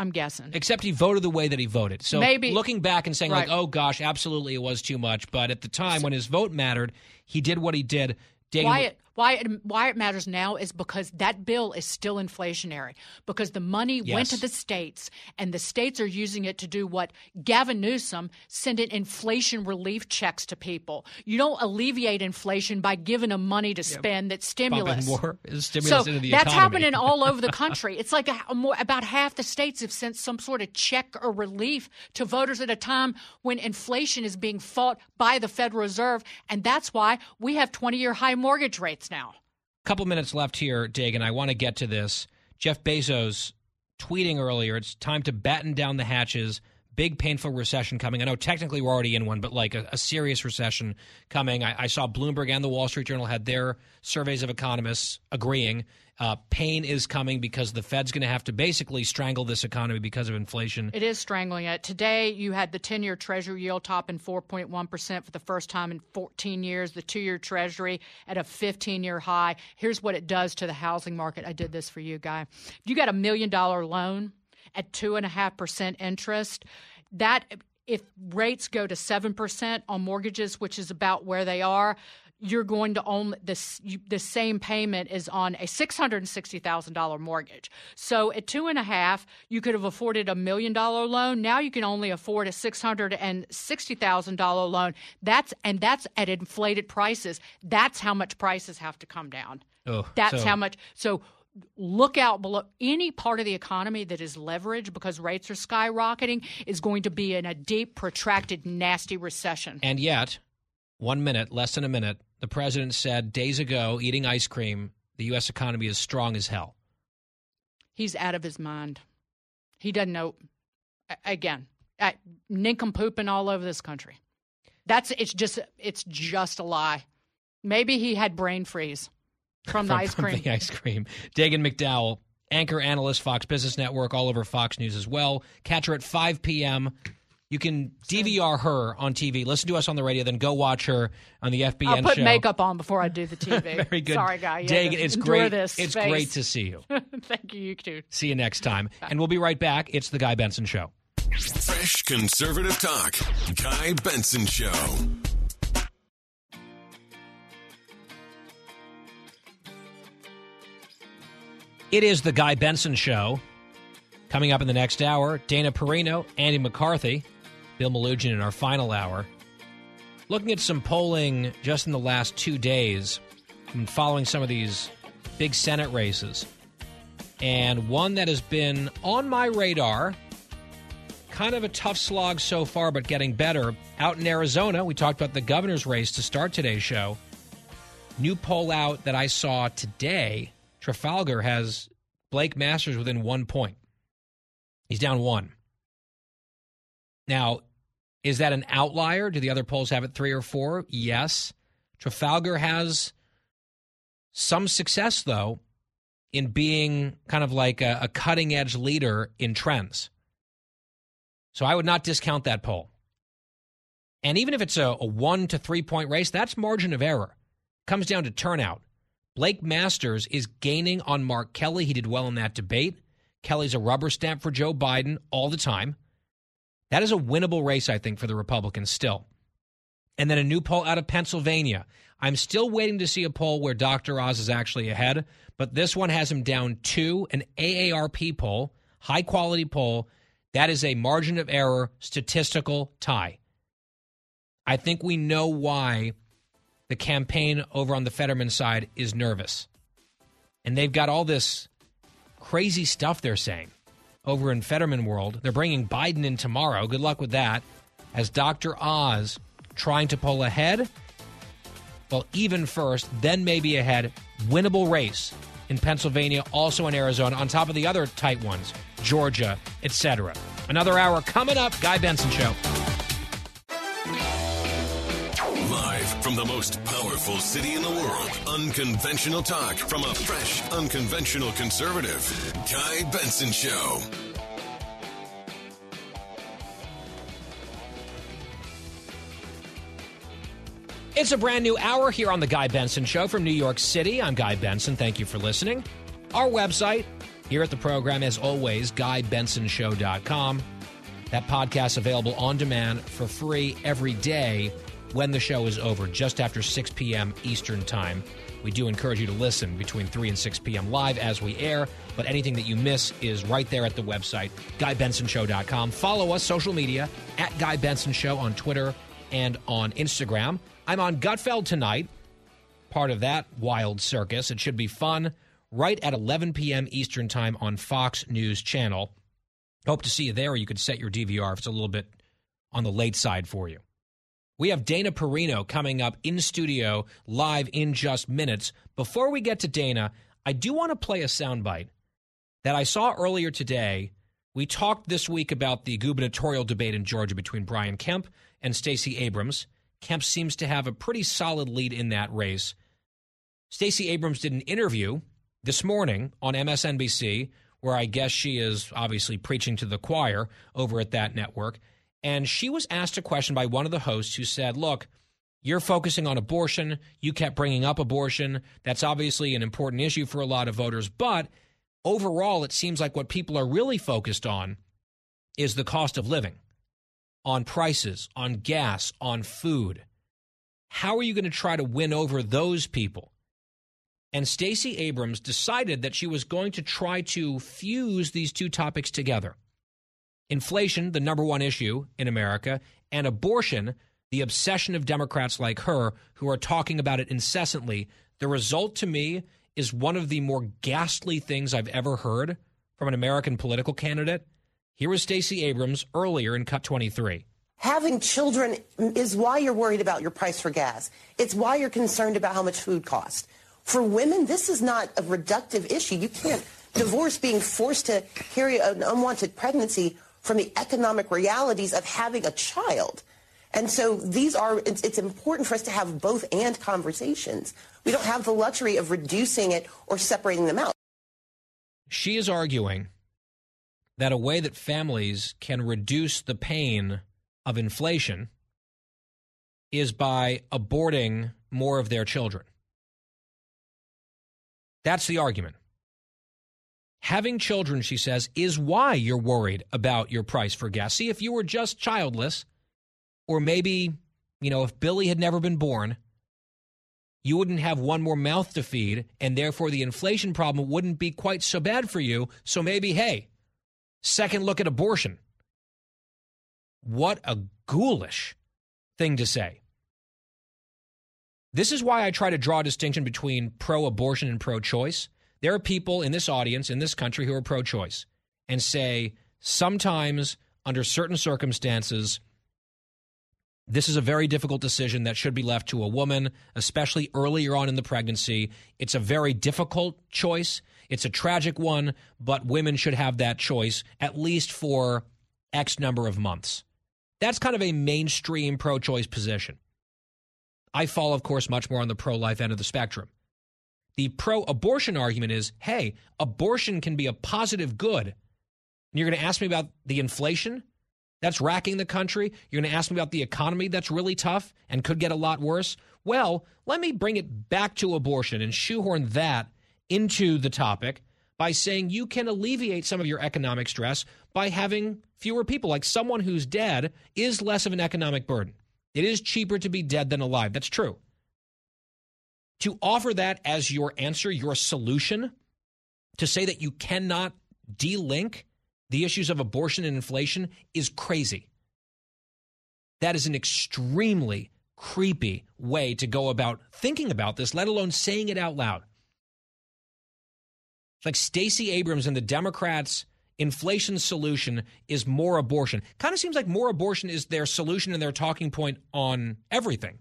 I'm guessing.
Except he voted the way that he voted. So
Maybe-
looking back and saying like, "Oh gosh, absolutely, it was too much." But at the time when his vote mattered, he did what he did.
Why it why it why it matters now is because that bill is still inflationary because the money went to the states and the states are using it to do what Gavin Newsom sending inflation relief checks to people. You don't alleviate inflation by giving them money to spend that's stimulus.
More *laughs* stimulus
so
into the
that's
economy.
happening all over the *laughs* country. It's like a more, about half the states have sent some sort of check or relief to voters at a time when inflation is being fought by the Federal Reserve, and that's why we have 20-year high mortgage rates now.
A couple minutes left here, Dagen. I want to get to this. Jeff Bezos tweeting earlier, it's time to batten down the hatches. Big painful recession coming. I know technically we're already in one, but like a, a serious recession coming. I, I, saw Bloomberg and the Wall Street Journal had their surveys of economists agreeing uh, pain is coming because the Fed's going to have to basically strangle this economy because of inflation.
It is strangling it. Today, you had the 10 year Treasury yield topping 4.1% for the first time in 14 years, the two year Treasury at a 15 year high. Here's what it does to the housing market. I did this for you, Guy. You got a million dollar loan at 2.5% interest. That if rates go to 7% on mortgages, which is about where they are, you're going to own this the same payment is on a six hundred and sixty thousand dollar mortgage. So at two and a half, you could have afforded a million dollar loan. Now you can only afford a six hundred and sixty thousand dollar loan. That's and that's at inflated prices. That's how much prices have to come down.
Oh,
that's
so.
how much. So look out below any part of the economy that is leveraged because rates are skyrocketing is going to be in a deep, protracted, nasty recession.
And yet, one minute, less than a minute, the president said days ago, eating ice cream, the U.S. economy is strong as hell.
He's out of his mind. He doesn't know. Again, nincompooping all over this country. That's it's just it's just a lie. Maybe he had brain freeze from, *laughs* from the ice cream.
From the ice cream. Dagen McDowell, anchor analyst, Fox Business Network, all over Fox News as well. Catch her at 5 p.m. You can DVR her on TV. Listen to us on the radio, then go watch her on the FBN
I'll put
show.
makeup on before I do the TV. *laughs*
Very good.
Sorry, guy.
Dagen, it's great.
This
it's
space.
great to see you. *laughs*
Thank you. You too.
See you next time, and we'll be right back. It's the Guy Benson Show.
Fresh conservative talk. Guy Benson Show.
It is the Guy Benson Show. Coming up in the next hour, Dana Perino, Andy McCarthy, Bill Melugin in our final hour. Looking at some polling just in the last two days and following some of these big Senate races. And one that has been on my radar, kind of a tough slog so far, but getting better. Out in Arizona, we talked about the governor's race to start today's show. New poll out that I saw today Trafalgar has Blake Masters within one point. He's down one. Now, is that an outlier? Do the other polls have it three or four? Yes. Trafalgar has some success, though, in being kind of like a, a cutting edge leader in trends. So I would not discount that poll. And even if it's a, a one to three point race, that's margin of error. Comes down to turnout. Blake Masters is gaining on Mark Kelly. He did well in that debate. Kelly's a rubber stamp for Joe Biden all the time. That is a winnable race, I think, for the Republicans still. And then a new poll out of Pennsylvania. I'm still waiting to see a poll where Dr. Oz is actually ahead, but this one has him down two, an AARP poll, high quality poll. That is a margin of error statistical tie. I think we know why the campaign over on the Fetterman side is nervous. And they've got all this crazy stuff they're saying over in Fetterman world. They're bringing Biden in tomorrow. Good luck with that. As Dr. Oz trying to pull ahead. Well, even first, then maybe ahead. Winnable race in Pennsylvania, also in Arizona, on top of the other tight ones, Georgia, etc. Another hour coming up. Guy Benson Show.
From the most powerful city in the world, unconventional talk from a fresh, unconventional conservative. Guy Benson Show.
It's a brand new hour here on The Guy Benson Show from New York City. I'm Guy Benson. Thank you for listening. Our website here at the program, as always, GuyBensonShow.com. That podcast available on demand for free every day when the show is over, just after 6 p.m. Eastern Time. We do encourage you to listen between 3 and 6 p.m. live as we air, but anything that you miss is right there at the website, GuyBensonShow.com. Follow us, social media, at Guy Benson Show on Twitter and on Instagram. I'm on Gutfeld tonight, part of that wild circus. It should be fun, right at 11 p.m. Eastern Time on Fox News Channel. Hope to see you there, or you could set your DVR if it's a little bit on the late side for you. We have Dana Perino coming up in studio live in just minutes. Before we get to Dana, I do want to play a soundbite that I saw earlier today. We talked this week about the gubernatorial debate in Georgia between Brian Kemp and Stacey Abrams. Kemp seems to have a pretty solid lead in that race. Stacey Abrams did an interview this morning on MSNBC where I guess she is obviously preaching to the choir over at that network. And she was asked a question by one of the hosts who said, Look, you're focusing on abortion. You kept bringing up abortion. That's obviously an important issue for a lot of voters. But overall, it seems like what people are really focused on is the cost of living, on prices, on gas, on food. How are you going to try to win over those people? And Stacey Abrams decided that she was going to try to fuse these two topics together inflation, the number one issue in America, and abortion, the obsession of Democrats like her who are talking about it incessantly. The result to me is one of the more ghastly things I've ever heard from an American political candidate. Here was Stacey Abrams earlier in Cut 23.
Having children is why you're worried about your price for gas. It's why you're concerned about how much food costs. For women, this is not a reductive issue. You can't divorce being forced to carry an unwanted pregnancy from the economic realities of having a child. And so these are, it's, it's, important for us to have both and conversations. We don't have the luxury of reducing it or separating them out.
She is arguing that a way that families can reduce the pain of inflation is by aborting more of their children. That's the argument. Having children, she says, is why you're worried about your price for gas. See, if you were just childless, or maybe, you know, if Billy had never been born, you wouldn't have one more mouth to feed, and therefore the inflation problem wouldn't be quite so bad for you. So maybe, hey, second look at abortion. What a ghoulish thing to say. This is why I try to draw a distinction between pro abortion and pro choice. There are people in this audience, in this country, who are pro choice and say sometimes, under certain circumstances, this is a very difficult decision that should be left to a woman, especially earlier on in the pregnancy. It's a very difficult choice. It's a tragic one, but women should have that choice at least for X number of months. That's kind of a mainstream pro choice position. I fall, of course, much more on the pro life end of the spectrum. The pro abortion argument is hey, abortion can be a positive good. And you're going to ask me about the inflation that's racking the country? You're going to ask me about the economy that's really tough and could get a lot worse? Well, let me bring it back to abortion and shoehorn that into the topic by saying you can alleviate some of your economic stress by having fewer people. Like someone who's dead is less of an economic burden. It is cheaper to be dead than alive. That's true. To offer that as your answer, your solution, to say that you cannot delink the issues of abortion and inflation is crazy. That is an extremely creepy way to go about thinking about this, let alone saying it out loud. It's like Stacey Abrams and the Democrats' inflation solution is more abortion. Kind of seems like more abortion is their solution and their talking point on everything.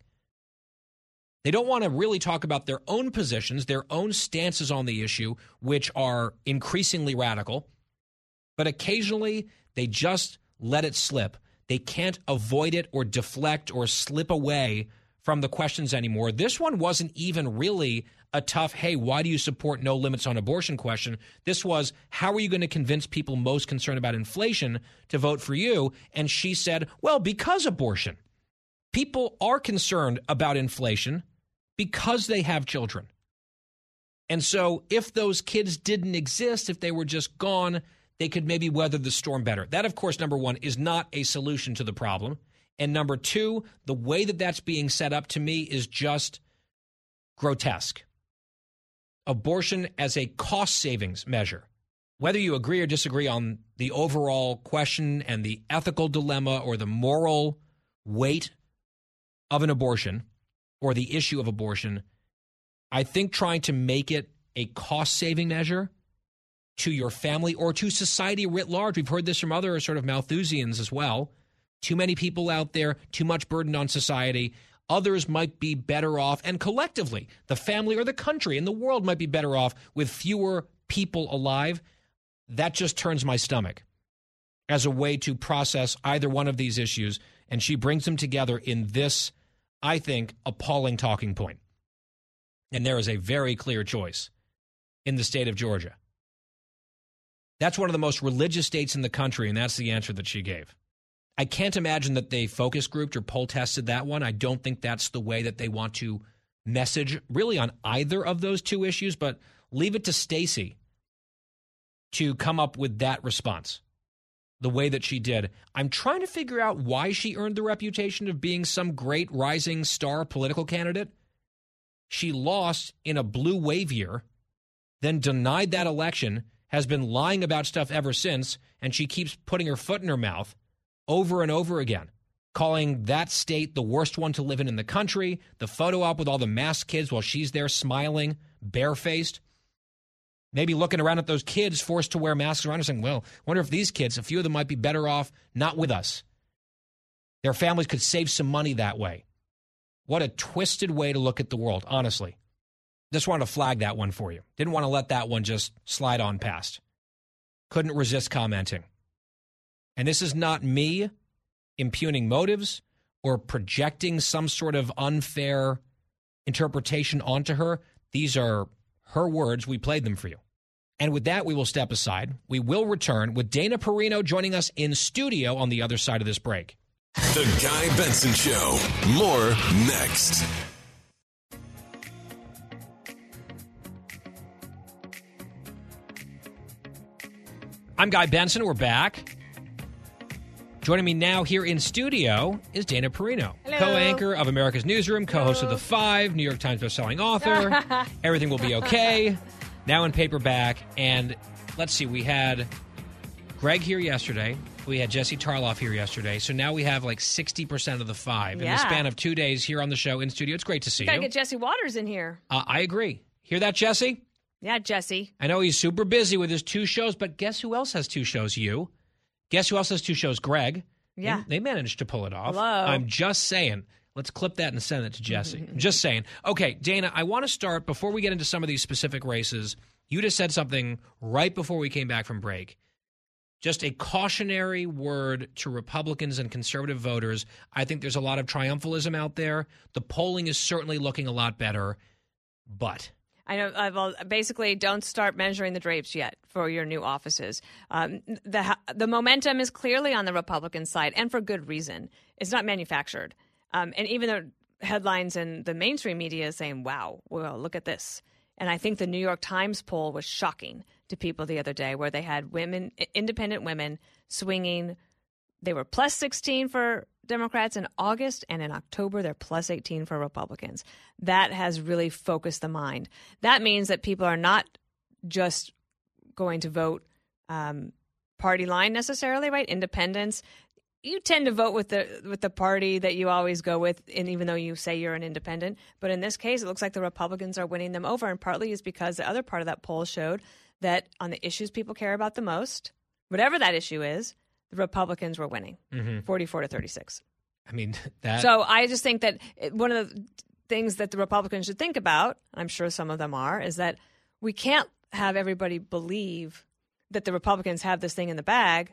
They don't want to really talk about their own positions, their own stances on the issue, which are increasingly radical. But occasionally, they just let it slip. They can't avoid it or deflect or slip away from the questions anymore. This one wasn't even really a tough, hey, why do you support no limits on abortion question? This was, how are you going to convince people most concerned about inflation to vote for you? And she said, well, because abortion. People are concerned about inflation because they have children. And so if those kids didn't exist, if they were just gone, they could maybe weather the storm better. That, of course, number one, is not a solution to the problem. And number two, the way that that's being set up to me is just grotesque abortion as a cost savings measure. Whether you agree or disagree on the overall question and the ethical dilemma or the moral weight of an abortion or the issue of abortion, I think trying to make it a cost saving measure to your family or to society writ large, we've heard this from other sort of Malthusians as well. Too many people out there, too much burden on society. Others might be better off, and collectively, the family or the country and the world might be better off with fewer people alive. that just turns my stomach as a way to process either one of these issues. And she brings them together in this, I think, appalling talking point. And there is a very clear choice in the state of Georgia. That's one of the most religious states in the country, and that's the answer that she gave. I can't imagine that they focus grouped or poll tested that one. I don't think that's the way that they want to message really on either of those two issues, but leave it to Stacey to come up with that response the way that she did. I'm trying to figure out why she earned the reputation of being some great rising star political candidate. She lost in a blue wave year, then denied that election, has been lying about stuff ever since, and she keeps putting her foot in her mouth over and over again, calling that state the worst one to live in in the country, the photo op with all the masked kids while she's there smiling, barefaced. Maybe looking around at those kids forced to wear masks around and saying, well, wonder if these kids, a few of them might be better off not with us. Their families could save some money that way. What a twisted way to look at the world, honestly. Just wanted to flag that one for you. Didn't want to let that one just slide on past. Couldn't resist commenting. And this is not me impugning motives or projecting some sort of unfair interpretation onto her. These are her words. We played them for you. And with that, we will step aside. We will return with Dana Perino joining us in studio on the other side of this break.
The Guy Benson Show. More next.
I'm Guy Benson. We're back. Joining me now here in studio is Dana Perino, co-anchor of America's Newsroom, co-host of The Five, New York Times bestselling author. *laughs* Everything will be okay. Now in paperback, and let's see, we had Greg here yesterday. We had Jesse Tarlov here yesterday. So now we have like 60% of the five in
Yeah.
the span of two days here on the show in studio. It's great to see
Gotta
you.
get Jesse Watters in here.
uh, I agree. Hear that, Jesse?
Yeah, Jesse.
I know he's super busy with his two shows, but guess who else has two shows? You. Guess who else has two shows? Greg.
Yeah.
They, they managed to pull it off.
Hello.
I'm just saying. Let's clip that and send it to Jesse. *laughs* Just saying. Okay, Dana, I want to start before we get into some of these specific races. You just said something right before we came back from break. Just a cautionary word to Republicans and conservative voters. I think there's a lot of triumphalism out there. The polling is certainly looking a lot better, but
I know. Uh, well, basically, don't start measuring the drapes yet for your new offices. Um, the the momentum is clearly on the Republican side, and for good reason. It's not manufactured. Um, and even the headlines in the mainstream media is saying, "Wow, well, look at this." And I think the New York Times poll was shocking to people the other day, where they had women, independent women, swinging. They were plus 16 for Democrats in August, and in October, they're plus 18 for Republicans. That has really focused the mind. That means that people are not just going to vote um, party line necessarily, right? Independents. You tend to vote with the with the party that you always go with, and even though you say you're an independent, but in this case, it looks like the Republicans are winning them over, and partly is because the other part of that poll showed that on the issues people care about the most, whatever that issue is, the Republicans were winning,
Mhm.
44 to 36.
I mean *laughs* that.
So I just think that it- one of the things that the Republicans should think about, I'm sure some of them are, is that we can't have everybody believe that the Republicans have this thing in the bag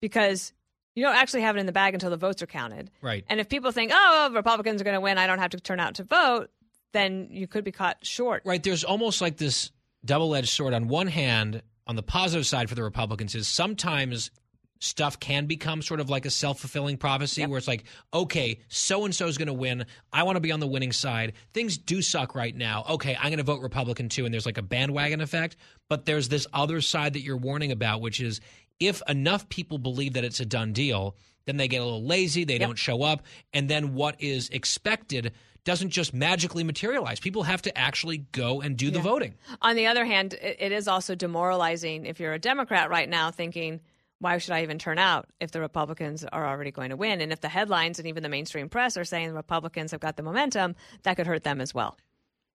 because you don't actually have it in the bag until the votes are counted.
Right.
And if people think, oh, Republicans are going to win, I don't have to turn out to vote, then you could be caught short.
Right. There's almost like this double edged sword. On one hand, on the positive side for the Republicans, is sometimes stuff can become sort of like a self fulfilling prophecy where it's like, okay, so and so is going to win. I want to be on the winning side. Things do suck right now. Okay, I'm going to vote Republican too. And there's like a bandwagon effect. But there's this other side that you're warning about, which is if enough people believe that it's a done deal, then they get a little lazy, they don't show up, and then what is expected doesn't just magically materialize. People have to actually go and do the voting.
On the other hand, it, it is also demoralizing if you're a Democrat right now thinking, why should I even turn out if the Republicans are already going to win? And if the headlines and even the mainstream press are saying the Republicans have got the momentum, that could hurt them as well.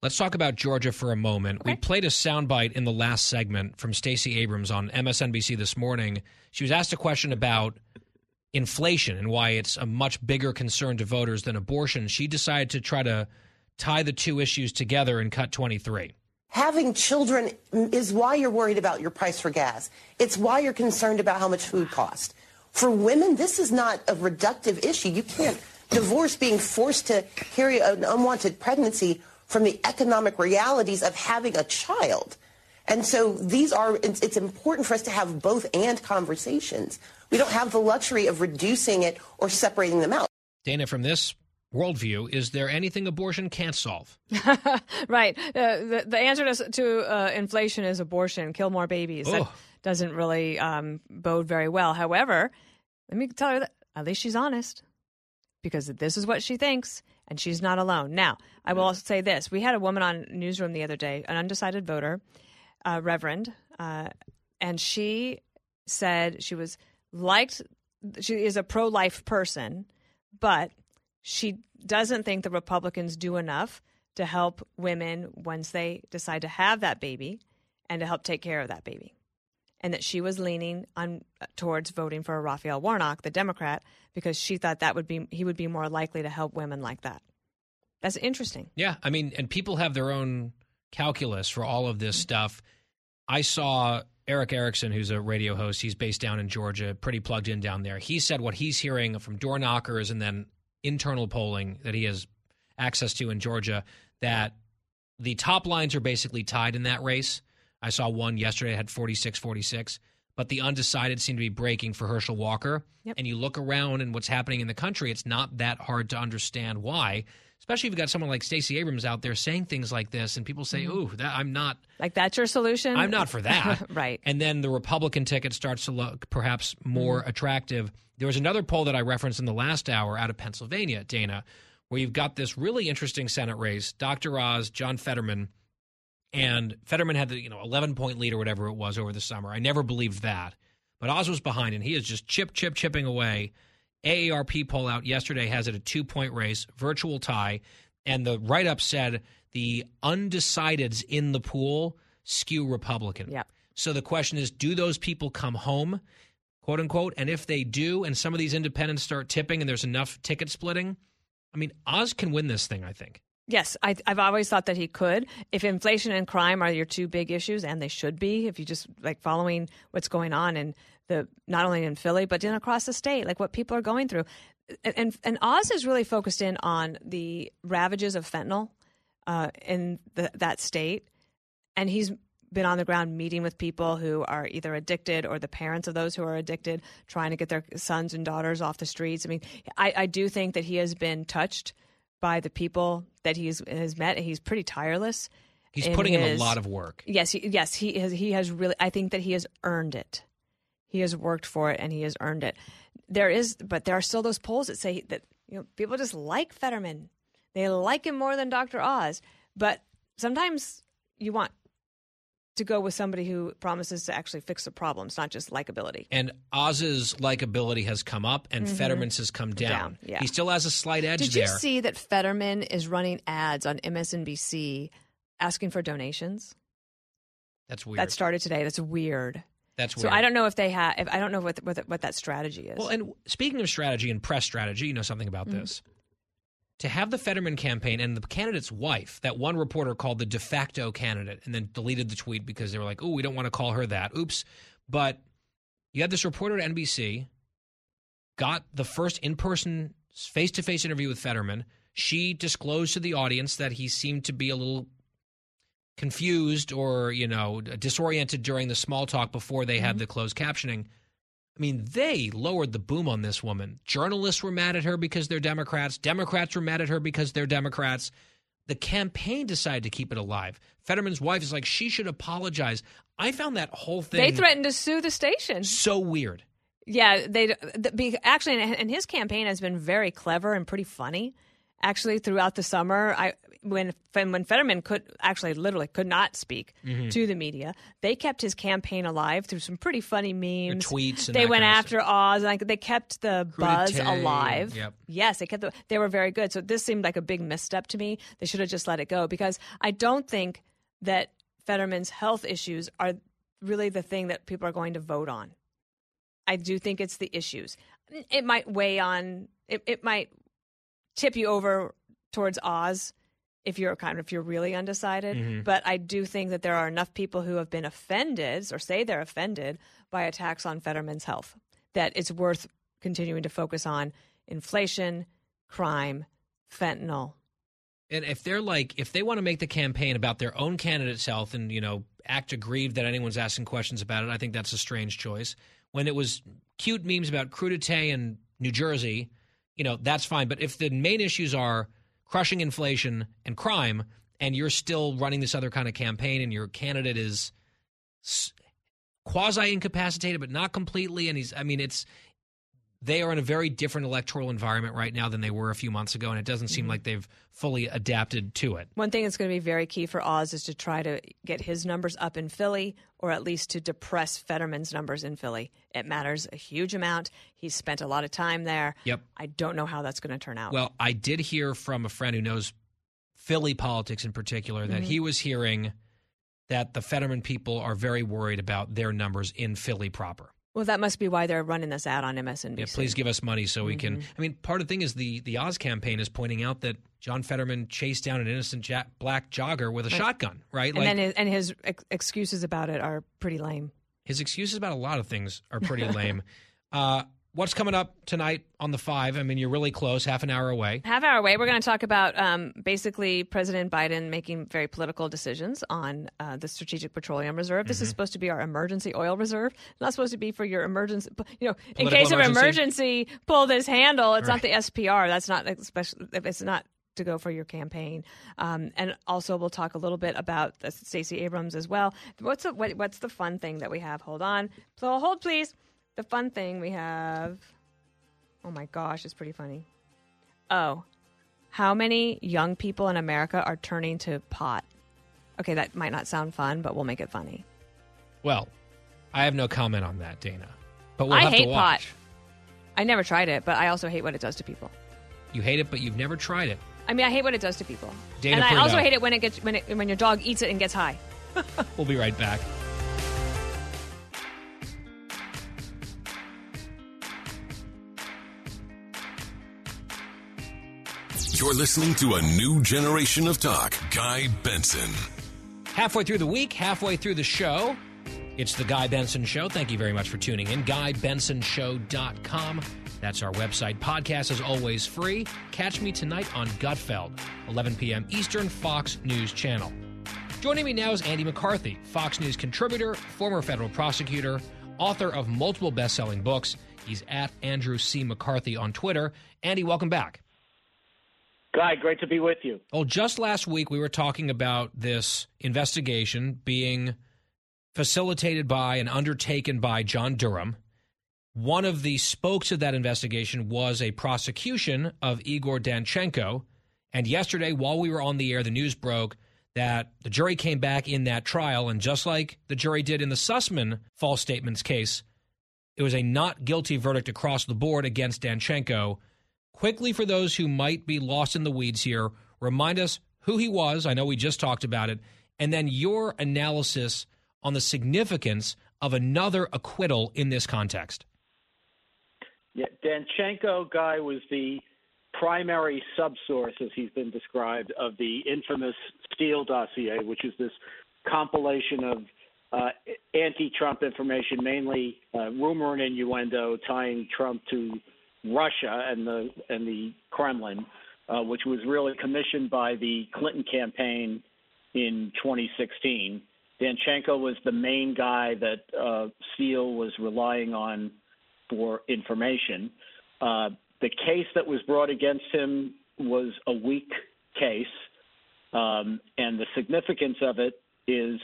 Let's talk about Georgia for a moment. We played a soundbite in the last segment from Stacey Abrams on MSNBC this morning. She was asked a question about inflation and why it's a much bigger concern to voters than abortion. She decided to try to tie the two issues together and cut 23.
Having children is why you're worried about your price for gas. It's why you're concerned about how much food costs. For women, this is not a reductive issue. You can't divorce being forced to carry an unwanted pregnancy from the economic realities of having a child. And so these are, it's, it's important for us to have both and conversations. We don't have the luxury of reducing it or separating them out.
Dana, from this worldview, is there anything abortion can't solve? *laughs*
right. Uh, the, the answer to, to uh, inflation is abortion, kill more babies. That doesn't really um, bode very well. However, let me tell her that at least she's honest because this is what she thinks and she's not alone. Now, I will also say this. We had a woman on Newsroom the other day, an undecided voter, uh, Reverend, uh, and she said she was liked, she is a pro life person, but she doesn't think the Republicans do enough to help women once they decide to have that baby and to help take care of that baby. And that she was leaning on uh, towards voting for Raphael Warnock, the Democrat, because she thought that would be he would be more likely to help women like that. That's interesting.
Yeah, I mean, and people have their own calculus for all of this stuff. I saw Erick Erickson, who's a radio host, he's based down in Georgia, pretty plugged in down there. He said what he's hearing from door knockers and then internal polling that he has access to in Georgia that the top lines are basically tied in that race. I saw one yesterday had 46 46, but the undecided seem to be breaking for Herschel Walker.
Yep.
And you look around and what's happening in the country, it's not that hard to understand why. Especially if you've got someone like Stacey Abrams out there saying things like this, and people say,
Mhm.
"Ooh, that, I'm not
Like that's your solution?
I'm not for *laughs* that.
right.
And then the Republican ticket starts to look perhaps more
Mm-hmm.
attractive. There was another poll that I referenced in the last hour out of Pennsylvania, Dana, where you've got this really interesting Senate race. Dr. Oz, John Fetterman, and Fetterman had the you know 11 point lead or whatever it was over the summer. I never believed that, but Oz was behind, and he is just chip chip chipping away. AARP poll out yesterday has it a two point race, virtual tie, and the write up said the undecideds in the pool skew Republican.
Yep.
So the question is, do those people come home, quote unquote? And if they do, and some of these independents start tipping, and there's enough ticket splitting, I mean, Oz can win this thing. I think.
Yes, I, I've always thought that he could. If inflation and crime are your two big issues, and they should be, if you just like following what's going on in the not only in Philly but in across the state, like what people are going through, and and, and Oz is really focused in on the ravages of fentanyl uh, in the, that state, and he's been on the ground meeting with people who are either addicted or the parents of those who are addicted, trying to get their sons and daughters off the streets. I mean, I, I do think that he has been touched by the people that he's has met. He's pretty tireless.
He's
in
putting in a lot of work.
Yes, he, yes, he has. He has really. I think that he has earned it. He has worked for it, and he has earned it. There is, but there are still those polls that say that you know people just like Fetterman. They like him more than Dr. Oz. But sometimes you want to go with somebody who promises to actually fix the problems, not just likability.
And Oz's likability has come up, and
Mhm.
Fetterman's has come down.
Down, yeah.
He still has a slight edge there.
Did
there.
you see that Fetterman is running ads on MSNBC asking for donations?
That's weird.
That started today. That's weird.
That's
So. I don't know if they have. If I don't know what what, what that strategy is.
Well, and speaking of strategy and press strategy, you know something about
Mhm.
this. To have the Fetterman campaign and the candidate's wife, that one reporter called the de facto candidate and then deleted the tweet because they were like, oh, we don't want to call her that. Oops. But you had this reporter at NBC, got the first in person, face to face interview with Fetterman. She disclosed to the audience that he seemed to be a little confused or, you know, disoriented during the small talk before they had mm-hmm. the closed captioning. I mean, they lowered the boom on this woman. Journalists were mad at her because they're Democrats. Democrats were mad at her because they're Democrats. The campaign decided to keep it alive. Fetterman's wife is like, she should apologize. I found that whole thing
they threatened to sue the station.
so weird.
Yeah, they the, actually, and his campaign has been very clever and pretty funny. Actually, throughout the summer, I when when Fetterman could actually literally could not speak
Mhm.
to the media, they kept his campaign alive through some pretty funny memes,
tweets and
they went after Oz, and like they kept the buzz alive.
yep.
Yes, they kept the, they were very good. So this seemed like a big misstep to me. They should have just let it go because I don't think that Fetterman's health issues are really the thing that people are going to vote on. I do think it's the issues. It might weigh on it, it might tip you over towards Oz if you're kind of if you're really undecided.
Mhm.
But I do think that there are enough people who have been offended or say they're offended by attacks on Fetterman's health that it's worth continuing to focus on inflation, crime, fentanyl.
And if they're like, if they want to make the campaign about their own candidate's health and, you know, act aggrieved that anyone's asking questions about it, I think that's a strange choice. When it was cute memes about crudité and New Jersey, you know, that's fine. But if the main issues are crushing inflation and crime, and you're still running this other kind of campaign and your candidate is quasi incapacitated, but not completely, and he's, I mean, it's, they are in a very different electoral environment right now than they were a few months ago, and it doesn't seem like they've fully adapted to it.
One thing that's going to be very key for Oz is to try to get his numbers up in Philly, or at least to depress Fetterman's numbers in Philly. It matters a huge amount. He's spent a lot of time there.
Yep.
I don't know how that's going to turn out.
Well, I did hear from a friend who knows Philly politics in particular that
Mhm.
he was hearing that the Fetterman people are very worried about their numbers in Philly proper.
Well, that must be why they're running this ad on MSNBC.
Yeah, please give us money so we can.
Mhm.
I mean, part of the thing is the the Oz campaign is pointing out that John Fetterman chased down an innocent ja- black jogger with a
Right.
shotgun, right?
And then his, and his ex- excuses about it are pretty lame.
His excuses about a lot of things are pretty *laughs* lame. Uh, what's coming up tonight on the five? I mean, you're really close, half an hour away.
Half hour away, we're going to talk about um, basically President Biden making very political decisions on uh, the Strategic Petroleum Reserve. This is
Mhm.
supposed to be our emergency oil reserve. It's not supposed to be for your emergency, you know, in
Political
case of
emergency.
emergency, pull this handle. It's not the SPR. That's not especially if it's not to go for your campaign. Um, and also, we'll talk a little bit about Stacey Abrams as well. What's the what, what's the fun thing that we have? Hold on, so hold please. The fun thing we have. Oh my gosh, it's pretty funny. Oh, how many young people in America are turning to pot? Okay, that might not sound fun, but we'll make it funny.
Well, I have no comment on that, Dana. But we'll
I
have
hate
to watch.
pot. I never tried it, but I also hate what it does to people.
You hate it, but you've never tried it.
I mean, I hate what it does to people,
Dana
and I also hate it when it gets when it, when your dog eats it and gets high. *laughs*
We'll be right back.
You're listening to a new generation of talk. Guy Benson.
Halfway through the week, halfway through the show, it's the Guy Benson Show. Thank you very much for tuning in. GuyBensonShow.com. That's our website. Podcast is always free. Catch me tonight on Gutfeld, 11 p.m. Eastern, Fox News Channel. Joining me now is Andy McCarthy, Fox News contributor, former federal prosecutor, author of multiple best selling books. He's at Andrew C. McCarthy on Twitter. Andy, welcome back.
Guy, great to be with you.
Well, just last week we were talking about this investigation being facilitated by and undertaken by John Durham. One of the spokes of that investigation was a prosecution of Igor Danchenko. And yesterday, while we were on the air, the news broke that the jury came back in that trial. And just like the jury did in the Sussmann false statements case, it was a not guilty verdict across the board against Danchenko. Quickly, for those who might be lost in the weeds here, remind us who he was. I know we just talked about it. And then your analysis on the significance of another acquittal in this context.
Yeah, Danchenko guy was the primary subsource, as he's been described, of the infamous Steele dossier, which is this compilation of uh, anti-Trump information, mainly uh, rumor and innuendo tying Trump to Russia and the and the Kremlin, uh, which was really commissioned by the Clinton campaign in 2016. Danchenko was the main guy that uh, Steele was relying on for information. Uh, the case that was brought against him was a weak case, um, and the significance of it is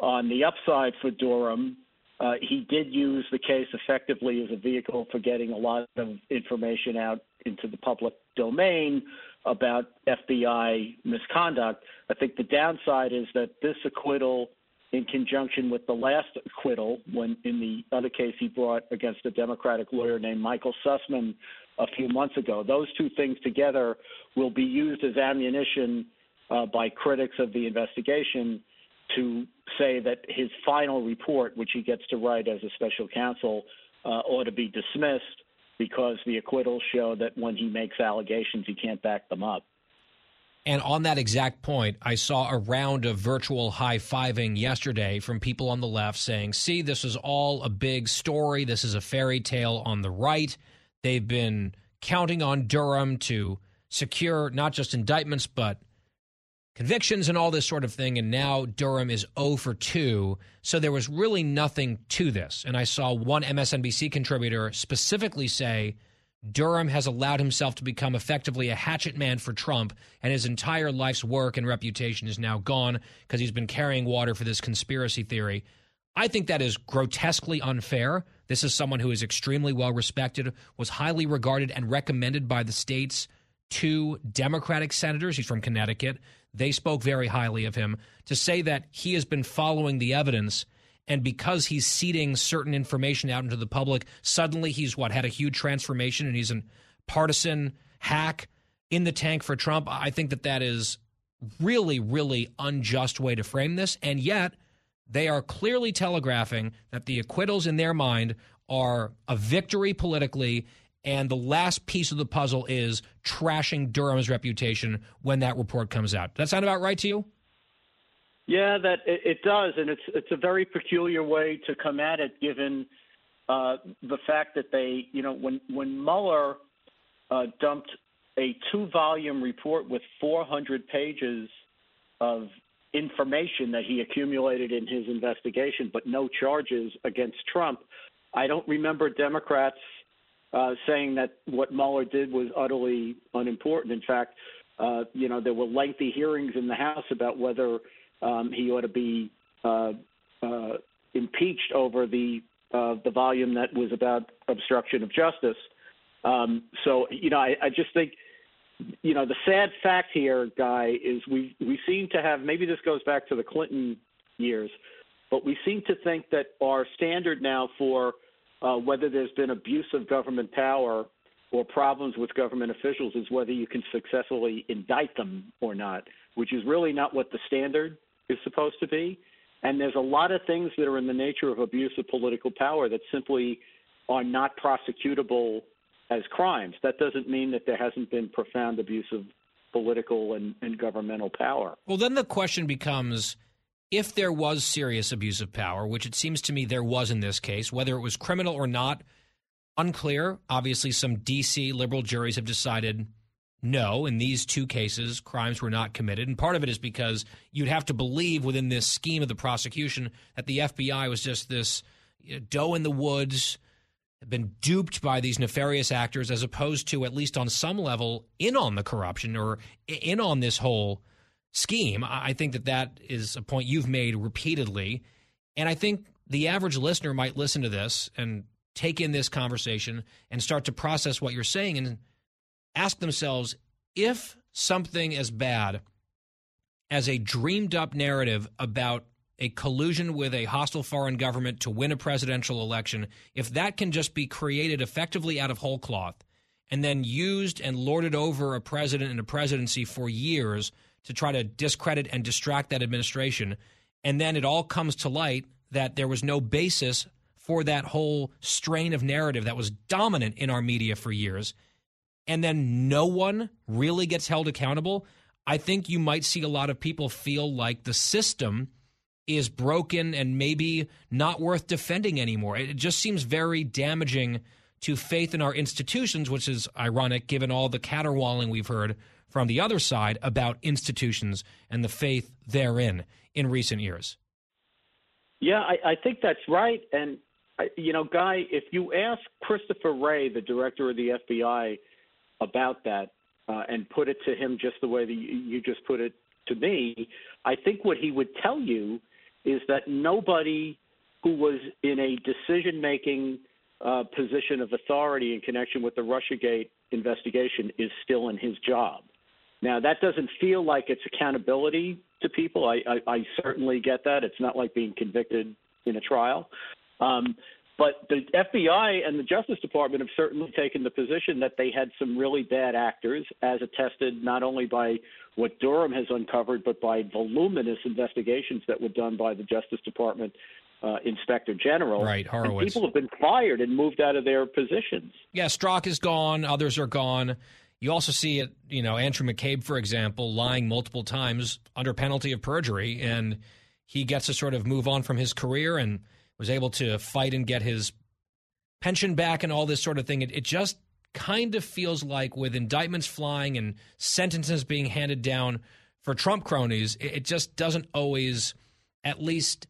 on the upside for Durham. Uh, he did use the case effectively as a vehicle for getting a lot of information out into the public domain about FBI misconduct. I think the downside is that this acquittal, in conjunction with the last acquittal, when in the other case he brought against a Democratic lawyer named Michael Sussmann a few months ago, those two things together will be used as ammunition uh, by critics of the investigation to say that his final report, which he gets to write as a special counsel, uh, ought to be dismissed because the acquittals show that when he makes allegations, he can't back them up.
And on that exact point, I saw a round of virtual high fiving yesterday from people on the left saying, see, this is all a big story. This is a fairy tale on the right. They've been counting on Durham to secure not just indictments, but convictions and all this sort of thing. And now Durham is 0 for 2. So there was really nothing to this. And I saw one MSNBC contributor specifically say Durham has allowed himself to become effectively a hatchet man for Trump, and his entire life's work and reputation is now gone because he's been carrying water for this conspiracy theory. I think that is grotesquely unfair. This is someone who is extremely well respected, was highly regarded and recommended by the state's two Democratic senators. He's from Connecticut. They spoke very highly of him. To say that he has been following the evidence and because he's seeding certain information out into the public, suddenly he's what had a huge transformation and he's a partisan hack in the tank for Trump. I think that that is really, really unjust way to frame this. And yet, they are clearly telegraphing that the acquittals in their mind are a victory politically. And the last piece of the puzzle is trashing Durham's reputation when that report comes out. Does that sound about right to you?
Yeah, that it, it does, and it's it's a very peculiar way to come at it, given uh, the fact that they, you know, when when Mueller uh, dumped a two-volume report with 400 pages of information that he accumulated in his investigation, but no charges against Trump. I don't remember Democrats uh, saying that what Mueller did was utterly unimportant. In fact, uh, you know, there were lengthy hearings in the House about whether um, he ought to be uh, uh, impeached over the uh, the volume that was about obstruction of justice. Um, so, you know, I, I just think you know, the sad fact here, Guy, is we we seem to have maybe this goes back to the Clinton years, but we seem to think that our standard now for uh, whether there's been abuse of government power or problems with government officials is whether you can successfully indict them or not, which is really not what the standard is supposed to be. And there's a lot of things that are in the nature of abuse of political power that simply are not prosecutable as crimes. That doesn't mean that there hasn't been profound abuse of political and, and governmental power.
Well, then the question becomes if there was serious abuse of power, which it seems to me there was in this case, whether it was criminal or not, unclear. Obviously, some D.C. liberal juries have decided no, in these two cases, crimes were not committed. And part of it is because you'd have to believe within this scheme of the prosecution that the FBI was just this you know, doe in the woods been duped by these nefarious actors as opposed to at least on some level in on the corruption or in on this whole scheme i think that that is a point you've made repeatedly. And i think the average listener might listen to this and take in this conversation and start to process what you're saying and ask themselves if something as bad as a dreamed up narrative about a collusion with a hostile foreign government to win a presidential election, if that can just be created effectively out of whole cloth and then used and lorded over a president and a presidency for years to try to discredit and distract that administration, and then it all comes to light that there was no basis for that whole strain of narrative that was dominant in our media for years, and then no one really gets held accountable, I think you might see a lot of people feel like the system – is broken and maybe not worth defending anymore. It just seems very damaging to faith in our institutions, which is ironic given all the caterwauling we've heard from the other side about institutions and the faith therein in recent years.
Yeah, I, I think that's right. And, you know, Guy, if you ask Christopher Wray, the director of the FBI, about that uh, and put it to him just the way that you, just put it to me, I think what he would tell you is that nobody who was in a decision making uh, position of authority in connection with the Russiagate investigation is still in his job. Now, that doesn't feel like it's accountability to people. I, I, I certainly get that. It's not like being convicted in a trial. Um, but the FBI and the Justice Department have certainly taken the position that they had some really bad actors, as attested not only by what Durham has uncovered, but by voluminous investigations that were done by the Justice Department uh, Inspector General.
Right, Horowitz.
And people have been fired and moved out of their positions.
Yeah, Strzok is gone. Others are gone. You also see it, you know, Andrew McCabe, for example, lying multiple times under penalty of perjury, and he gets to sort of move on from his career and was able to fight and get his pension back and all this sort of thing. It, it just kind of feels like with indictments flying and sentences being handed down for Trump cronies, it, it just doesn't always, at least,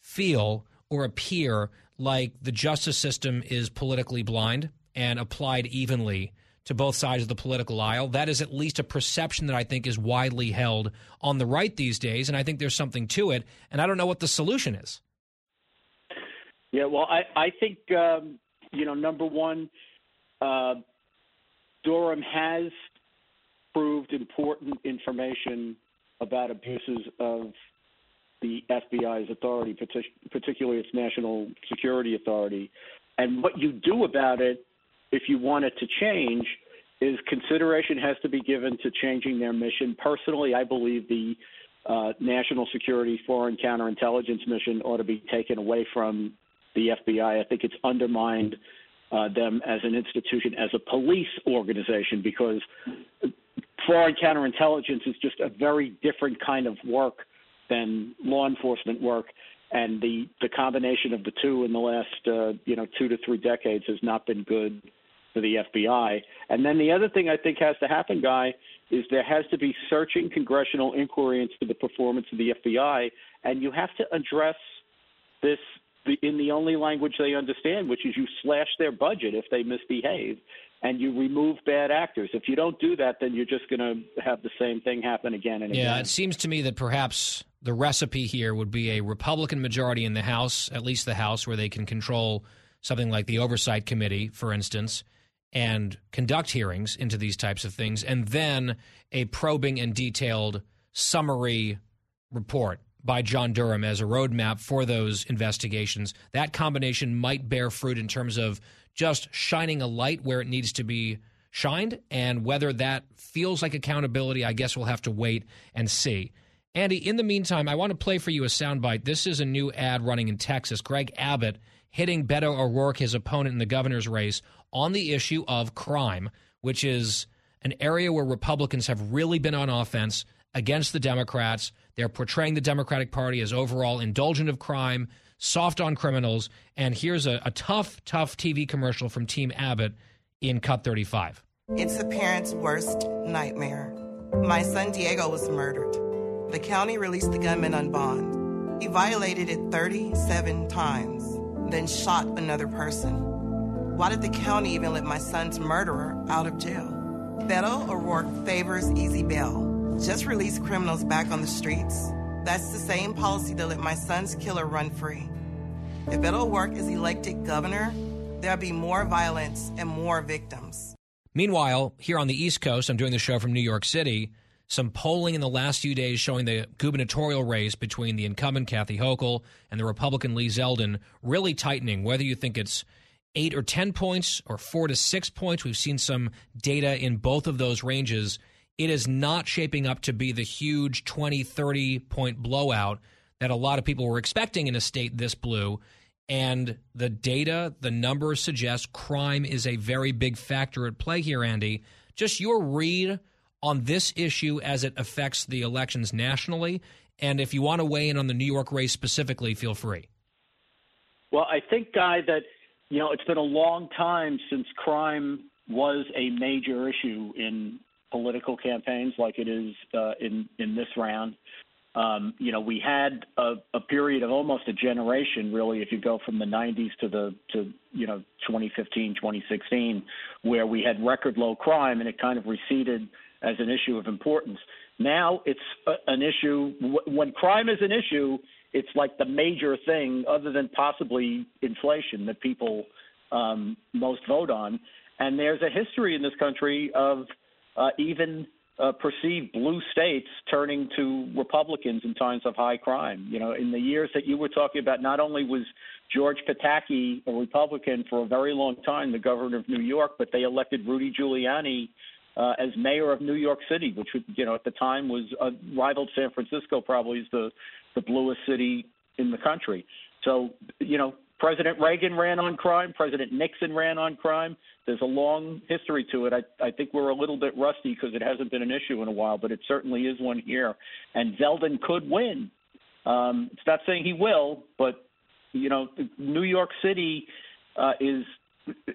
feel or appear like the justice system is politically blind and applied evenly to both sides of the political aisle. That is at least a perception that I think is widely held on the right these days, and I think there's something to it. And I don't know what the solution is.
Yeah, well, I I think um, you know number one, uh, Durham has proved important information about abuses of the FBI's authority, particularly its national security authority. And what you do about it, if you want it to change, is consideration has to be given to changing their mission. Personally, I believe the uh, national security foreign counterintelligence mission ought to be taken away from the FBI. I think it's undermined uh, them as an institution, as a police organization, because foreign counterintelligence is just a very different kind of work than law enforcement work. And the, the combination of the two in the last uh, you know two to three decades has not been good for the FBI. And then the other thing I think has to happen, Guy, is there has to be searching congressional inquiry into the performance of the FBI, and you have to address this in the only language they understand, which is you slash their budget if they misbehave and you remove bad actors. If you don't do that, then you're just going to have the same thing happen again and
yeah,
again.
Yeah, it seems to me that perhaps the recipe here would be a Republican majority in the House, at least the House, where they can control something like the Oversight Committee, for instance, and conduct hearings into these types of things, and then a probing and detailed summary report by John Durham as a roadmap for those investigations. That combination might bear fruit in terms of just shining a light where it needs to be shined, and whether that feels like accountability, I guess we'll have to wait and see. Andy, in the meantime, I want to play for you a soundbite. This is a new ad running in Texas. Greg Abbott hitting Beto O'Rourke, his opponent in the governor's race, on the issue of crime, which is an area where Republicans have really been on offense against the Democrats. They're portraying the Democratic Party as overall indulgent of crime, soft on criminals. And here's a, a tough, tough TV commercial from Team Abbott in Cut 35.
It's a parent's worst nightmare. My son Diego was murdered. The county released the gunman on bond. He violated it 37 times, then shot another person. Why did the county even let my son's murderer out of jail? Beto O'Rourke favors easy bail. Just release criminals back on the streets. That's the same policy that let my son's killer run free. If Beto O'Rourke is elected governor, there'll be more violence and more victims.
Meanwhile, here on the East Coast, I'm doing the show from New York City some polling in the last few days showing the gubernatorial race between the incumbent Kathy Hochul and the Republican Lee Zeldin really tightening, whether you think it's eight or 10 points or four to six points. We've seen some data in both of those ranges. It is not shaping up to be the huge 20, 30 point blowout that a lot of people were expecting in a state this blue. And the data, the numbers suggest crime is a very big factor at play here, Andy. Just your read on this issue as it affects the elections nationally? And if you want to weigh in on the New York race specifically, feel free.
Well, I think, Guy, that you know it's been a long time since crime was a major issue in political campaigns like it is uh, in in this round. Um, you know, we had a, a period of almost a generation, really, if you go from the 90s to the to you know 2015, 2016, where we had record low crime, and it kind of receded as an issue of importance. Now it's a, an issue. When crime is an issue, it's like the major thing, other than possibly inflation, that people um, most vote on. And there's a history in this country of uh, even uh, perceived blue states turning to Republicans in times of high crime. You know, in the years that you were talking about, not only was George Pataki a Republican for a very long time, the governor of New York, but they elected Rudy Giuliani uh, as mayor of New York City, which you know at the time was uh, rivaled San Francisco, probably as the the bluest city in the country. So you know President Reagan ran on crime. President Nixon ran on crime. There's a long history to it. I, I think we're a little bit rusty because it hasn't been an issue in a while, but it certainly is one here. And Zeldin could win. Um, it's not saying he will, but you know, New York City uh, is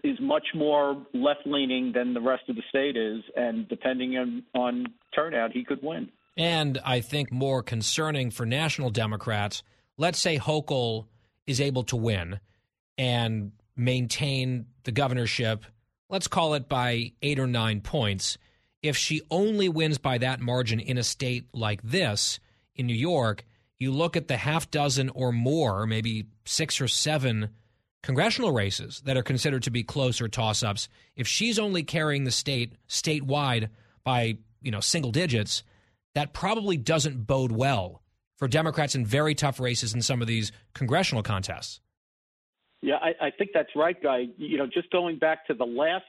is much more left leaning than the rest of the state is, and depending on, on turnout, he could win.
And I think more concerning for national Democrats, let's say Hochul is able to win and maintain the governorship, let's call it by eight or nine points. If she only wins by that margin in a state like this, in New York, you look at the half dozen or more, maybe six or seven congressional races that are considered to be close or toss ups. If she's only carrying the state statewide by, you know, single digits, that probably doesn't bode well for Democrats in very tough races in some of these congressional contests.
Yeah, I, I think that's right, Guy. You know, just going back to the last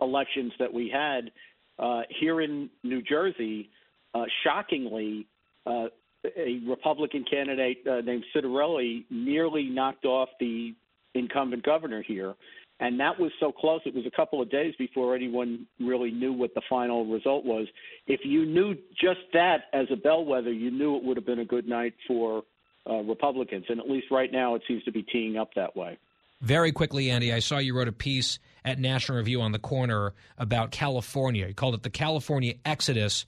elections that we had uh, here in New Jersey, uh, shockingly, uh, a Republican candidate uh, named Ciattarelli nearly knocked off the incumbent governor here. And that was so close. It was a couple of days before anyone really knew what the final result was. If you knew just that as a bellwether, you knew it would have been a good night for uh, Republicans. And at least right now, it seems to be teeing up that way.
Very quickly, Andy, I saw you wrote a piece at National Review on the corner about California. You called it the California Exodus.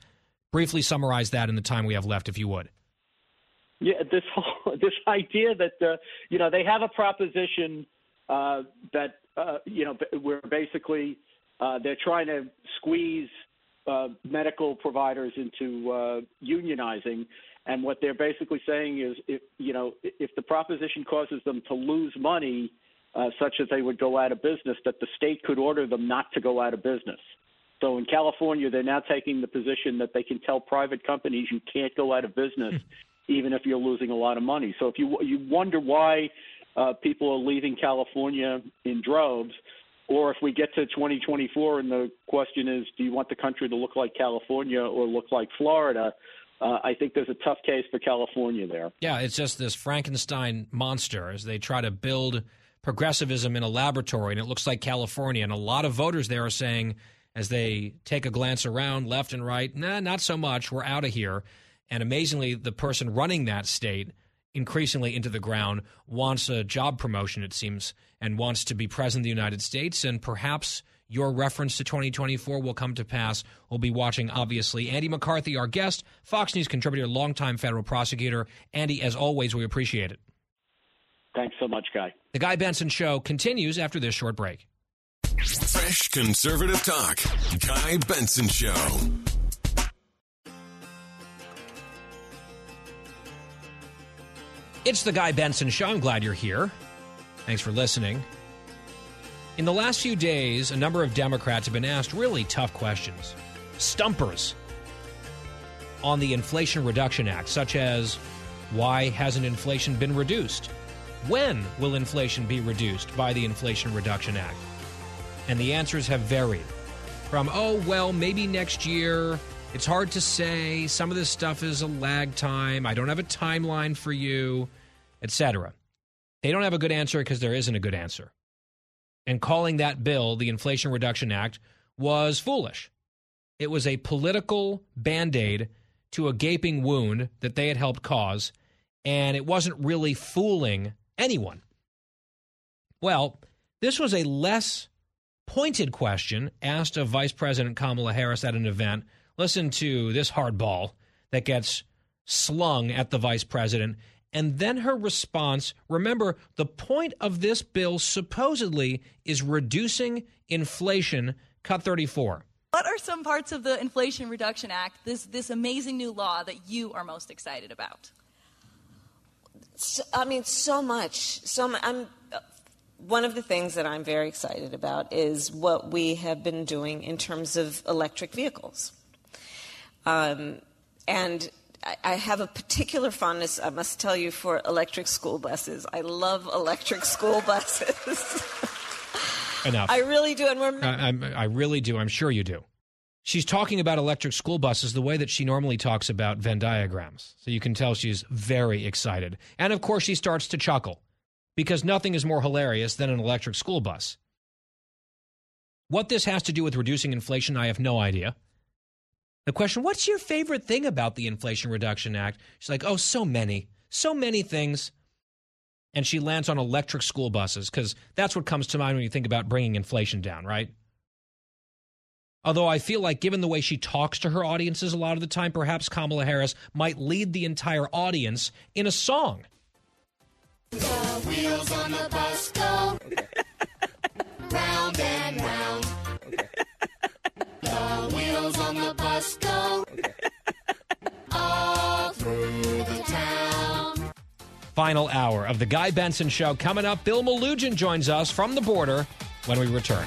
Briefly summarize that in the time we have left, if you would.
Yeah, this whole *laughs* this idea that uh, you know they have a proposition uh, that uh, you know where basically uh, they're trying to squeeze uh, medical providers into uh, unionizing, and what they're basically saying is if you know if the proposition causes them to lose money, uh, such that they would go out of business, that the state could order them not to go out of business. So in California, they're now taking the position that they can tell private companies you can't go out of business even if you're losing a lot of money. So if you you wonder why uh, people are leaving California in droves, or if we get to 2024 and the question is, do you want the country to look like California or look like Florida? Uh, I think there's a tough case for California there.
Yeah, it's just this Frankenstein monster as they try to build progressivism in a laboratory, and it looks like California. And a lot of voters there are saying, as they take a glance around left and right, nah, not so much. We're out of here. And amazingly, the person running that state, increasingly into the ground, wants a job promotion, it seems, and wants to be president of the United States. And perhaps your reference to 2024 will come to pass. We'll be watching, obviously. Andy McCarthy, our guest, Fox News contributor, longtime federal prosecutor. Andy, as always, we appreciate it.
Thanks so much, Guy.
The Guy Benson Show continues after this short break.
Fresh conservative talk. Guy Benson Show.
It's the Guy Benson Show. I'm glad you're here. Thanks for listening. In the last few days, a number of Democrats have been asked really tough questions, stumpers, on the Inflation Reduction Act, such as why hasn't inflation been reduced? When will inflation be reduced by the Inflation Reduction Act? And the answers have varied from, oh, well, maybe next year. It's hard to say. Some of this stuff is a lag time. I don't have a timeline for you, etc. They don't have a good answer because there isn't a good answer. And calling that bill the Inflation Reduction Act was foolish. It was a political band aid to a gaping wound that they had helped cause, and it wasn't really fooling anyone. Well, this was a less pointed question asked of Vice President Kamala Harris at an event Listen to this hardball that gets slung at the vice president. And then her response remember, the point of this bill supposedly is reducing inflation. Cut 34.
What are some parts of the Inflation Reduction Act, this, this amazing new law, that you are most excited about?
So, I mean, so much. So I'm one of the things that I'm very excited about is what we have been doing in terms of electric vehicles. Um, and I have a particular fondness, I must tell you, for electric school buses. I love electric *laughs* school buses. *laughs*
Enough.
I really do. And we're.
I, I, I really do. I'm sure you do. She's talking about electric school buses the way that she normally talks about Venn diagrams. So you can tell she's very excited. And of course, she starts to chuckle because nothing is more hilarious than an electric school bus. What this has to do with reducing inflation, I have no idea. The question, what's your favorite thing about the Inflation Reduction Act? She's like, oh, so many, so many things. And she lands on electric school buses because that's what comes to mind when you think about bringing inflation down, right? Although I feel like, given the way she talks to her audiences a lot of the time, perhaps Kamala Harris might lead the entire audience in a song.
The wheels on the bus go *laughs* round and round. The wheels on the bus go *laughs* all through the town.
Final hour of the Guy Benson Show coming up. Bill Melugin joins us from the border when we return.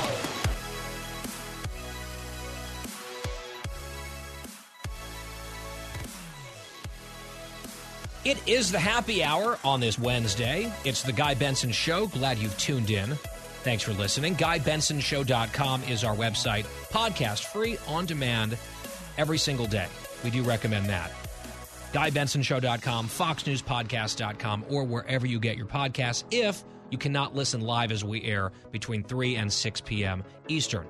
It is the happy hour on this Wednesday. It's the Guy Benson Show. Glad you've tuned in. Thanks for listening. GuyBensonShow.com is our website. Podcast free on demand every single day. We do recommend that. GuyBensonShow.com, FoxNewsPodcast.com, or wherever you get your podcasts if you cannot listen live as we air between 3 and 6 p.m. Eastern.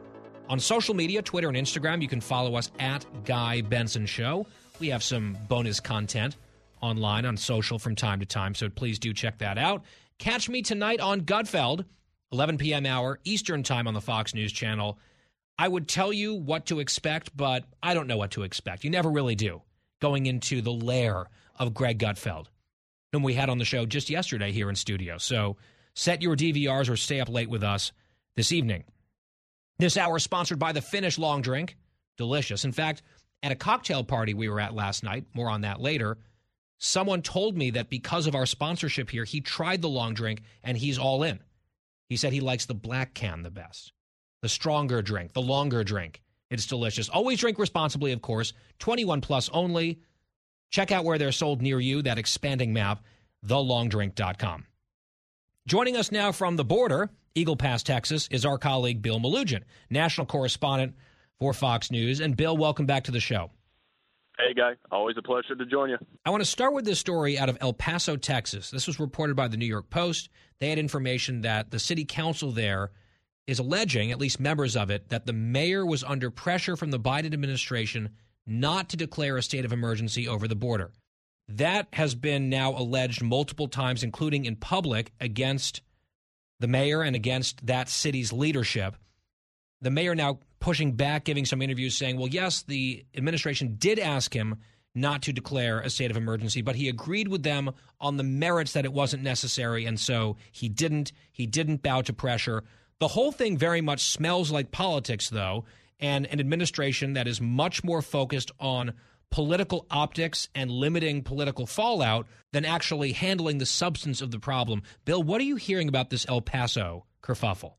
On social media, Twitter and Instagram, you can follow us at Guy Benson Show. We have some bonus content online on social from time to time, so please do check that out. Catch me tonight on Gutfeld, 11 p.m. hour Eastern time on the Fox News channel. I would tell you what to expect, but I don't know what to expect. You never really do going into the lair of Greg Gutfeld, whom we had on the show just yesterday here in studio. So set your DVRs or stay up late with us this evening. This hour is sponsored by the Finnish Long Drink. Delicious. In fact, at a cocktail party we were at last night, more on that later, someone told me that because of our sponsorship here, he tried the long drink and he's all in. He said he likes the black can the best, the stronger drink, the longer drink. It's delicious. Always drink responsibly, of course. 21 plus only. Check out where they're sold near you, that expanding map, thelongdrink.com. Joining us now from the border, Eagle Pass, Texas, is our colleague Bill Melugin, national correspondent for Fox News. And Bill, welcome back to the show.
Hey, Guy. Always a pleasure to join you.
I want to start with this story out of El Paso, Texas. This was reported by the New York Post. They had information that the city council there is alleging, at least members of it, that the mayor was under pressure from the Biden administration not to declare a state of emergency over the border. That has been now alleged multiple times, including in public, against the mayor and against that city's leadership. The mayor now pushing back, giving some interviews saying, well, yes, the administration did ask him not to declare a state of emergency, but he agreed with them on the merits that it wasn't necessary, and so he didn't. He didn't bow to pressure. The whole thing very much smells like politics, though, and an administration that is much more focused on political optics and limiting political fallout than actually handling the substance of the problem. Bill, what are you hearing about this El Paso kerfuffle?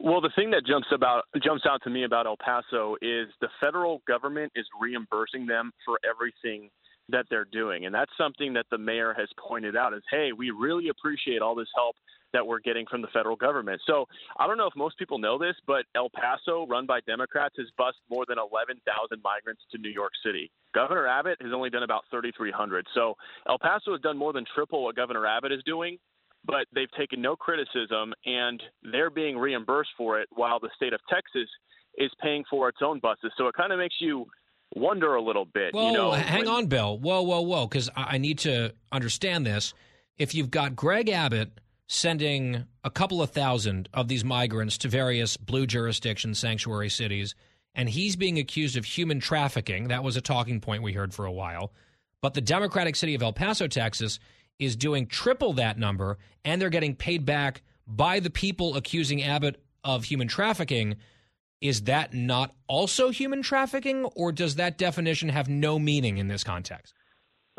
Well, the thing that jumps about jumps out to me about El Paso is the federal government is reimbursing them for everything that they're doing, and that's something that the mayor has pointed out. Is hey, we really appreciate all this help that we're getting from the federal government. So I don't know if most people know this, but El Paso, run by Democrats, has bused more than 11,000 migrants to New York City. Governor Abbott has only done about 3,300. So El Paso has done more than triple what Governor Abbott is doing but they've taken no criticism and they're being reimbursed for it while the state of Texas is paying for its own buses. So it kind of makes you wonder a little bit.
Whoa,
you know,
hang on, Bill. Whoa, whoa, whoa, because I need to understand this. If you've got Greg Abbott sending a couple of thousand of these migrants to various blue jurisdiction sanctuary cities, and he's being accused of human trafficking, that was a talking point we heard for a while. But the Democratic city of El Paso, Texas, is doing triple that number, and they're getting paid back by the people accusing Abbott of human trafficking. Is that not also human trafficking, or does that definition have no meaning in this context?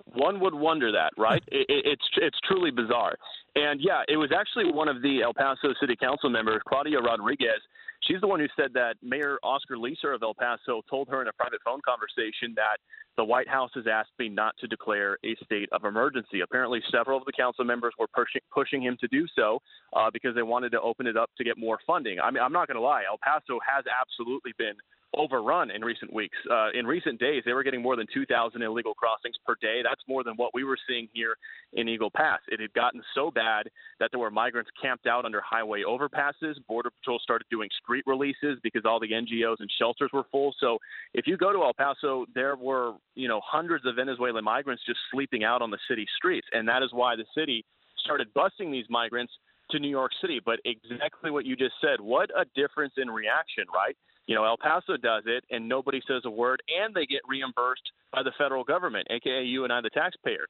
One would wonder that, right? *laughs* it, it's it's truly bizarre. And yeah, it was actually one of the El Paso City Council members, Claudia Rodriguez. She's the one who said that Mayor Oscar Leeser of El Paso told her in a private phone conversation that the White House has asked me not to declare a state of emergency. Apparently, several of the council members were pushing pushing him to do so uh, because they wanted to open it up to get more funding. I mean, I'm not going to lie, El Paso has absolutely been overrun in recent weeks. Uh, in recent days, they were getting more than 2,000 illegal crossings per day. That's more than what we were seeing here in Eagle Pass. It had gotten so bad that there were migrants camped out under highway overpasses. Border Patrol started doing street releases because all the NGOs and shelters were full. So if you go to El Paso, there were you know hundreds of Venezuelan migrants just sleeping out on the city streets, and that is why the city started busing these migrants to New York City. But exactly what you just said, what a difference in reaction, right? You know, El Paso does it and nobody says a word, and they get reimbursed by the federal government, aka you and I, the taxpayer.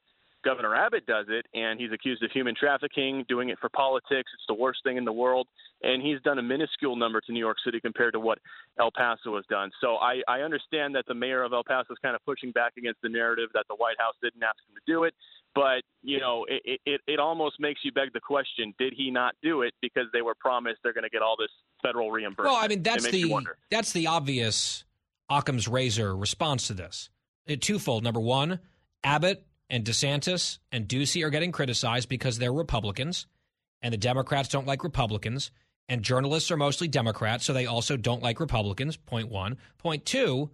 Governor Abbott does it, and he's accused of human trafficking, doing it for politics. It's the worst thing in the world, and he's done a minuscule number to New York City compared to what El Paso has done. So I, I understand that the mayor of El Paso is kind of pushing back against the narrative that the White House didn't ask him to do it, but you know, it, it, it almost makes you beg the question: Did he not do it because they were promised they're going to get all this federal reimbursement?
Well, I mean, that's
It makes you
the that's the obvious Occam's razor response to this. It, twofold. Number one, Abbott and DeSantis and Ducey are getting criticized because they're Republicans, and the Democrats don't like Republicans, and journalists are mostly Democrats, so they also don't like Republicans. Point one. Point two,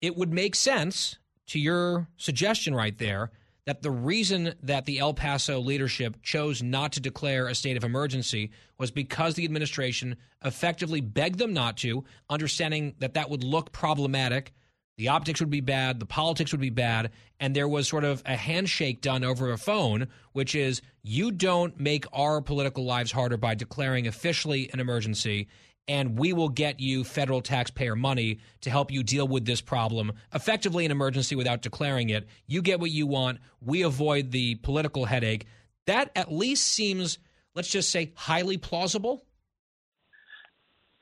it would make sense to your suggestion right there that the reason that the El Paso leadership chose not to declare a state of emergency was because the administration effectively begged them not to, understanding that that would look problematic. The optics would be bad, the politics would be bad, and there was sort of a handshake done over a phone, which is you don't make our political lives harder by declaring officially an emergency, and we will get you federal taxpayer money to help you deal with this problem effectively an emergency without declaring it. You get what you want. We avoid the political headache. That at least seems, let's just say, highly plausible.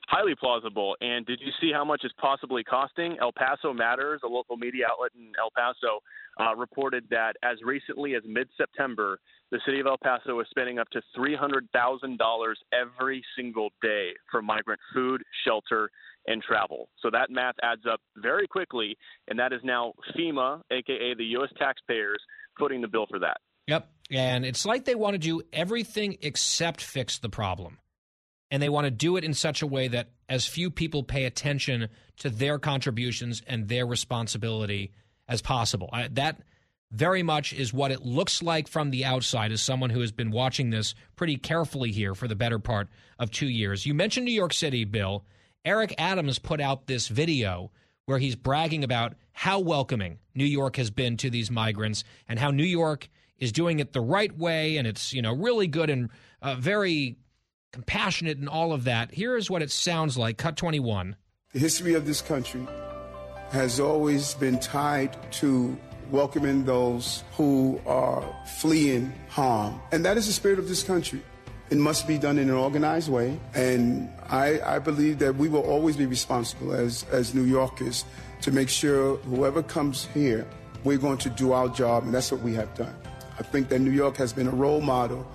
Highly plausible. And did you see how much it's possibly costing? El Paso Matters, a local media outlet in El Paso, uh, reported that as recently as mid September, the city of El Paso was spending up to $300,000 every single day for migrant food, shelter, and travel. So that math adds up very quickly, and that is now FEMA, aka the U.S. taxpayers, footing the bill for that.
Yep. And it's like they want to do everything except fix the problem. And they want to do it in such a way that as few people pay attention to their contributions and their responsibility as possible. I, that very much is what it looks like from the outside as someone who has been watching this pretty carefully here for the better part of two years. You mentioned New York City, Bill. Eric Adams put out this video where he's bragging about how welcoming New York has been to these migrants and how New York is doing it the right way and it's you know really good and uh, very compassionate and all of that. Here is what it sounds like. Cut 21.
The history of this country has always been tied to welcoming those who are fleeing harm. And that is the spirit of this country. It must be done in an organized way. And I, I believe that we will always be responsible as, as New Yorkers to make sure whoever comes here, we're going to do our job, and that's what we have done. I think that New York has been a role model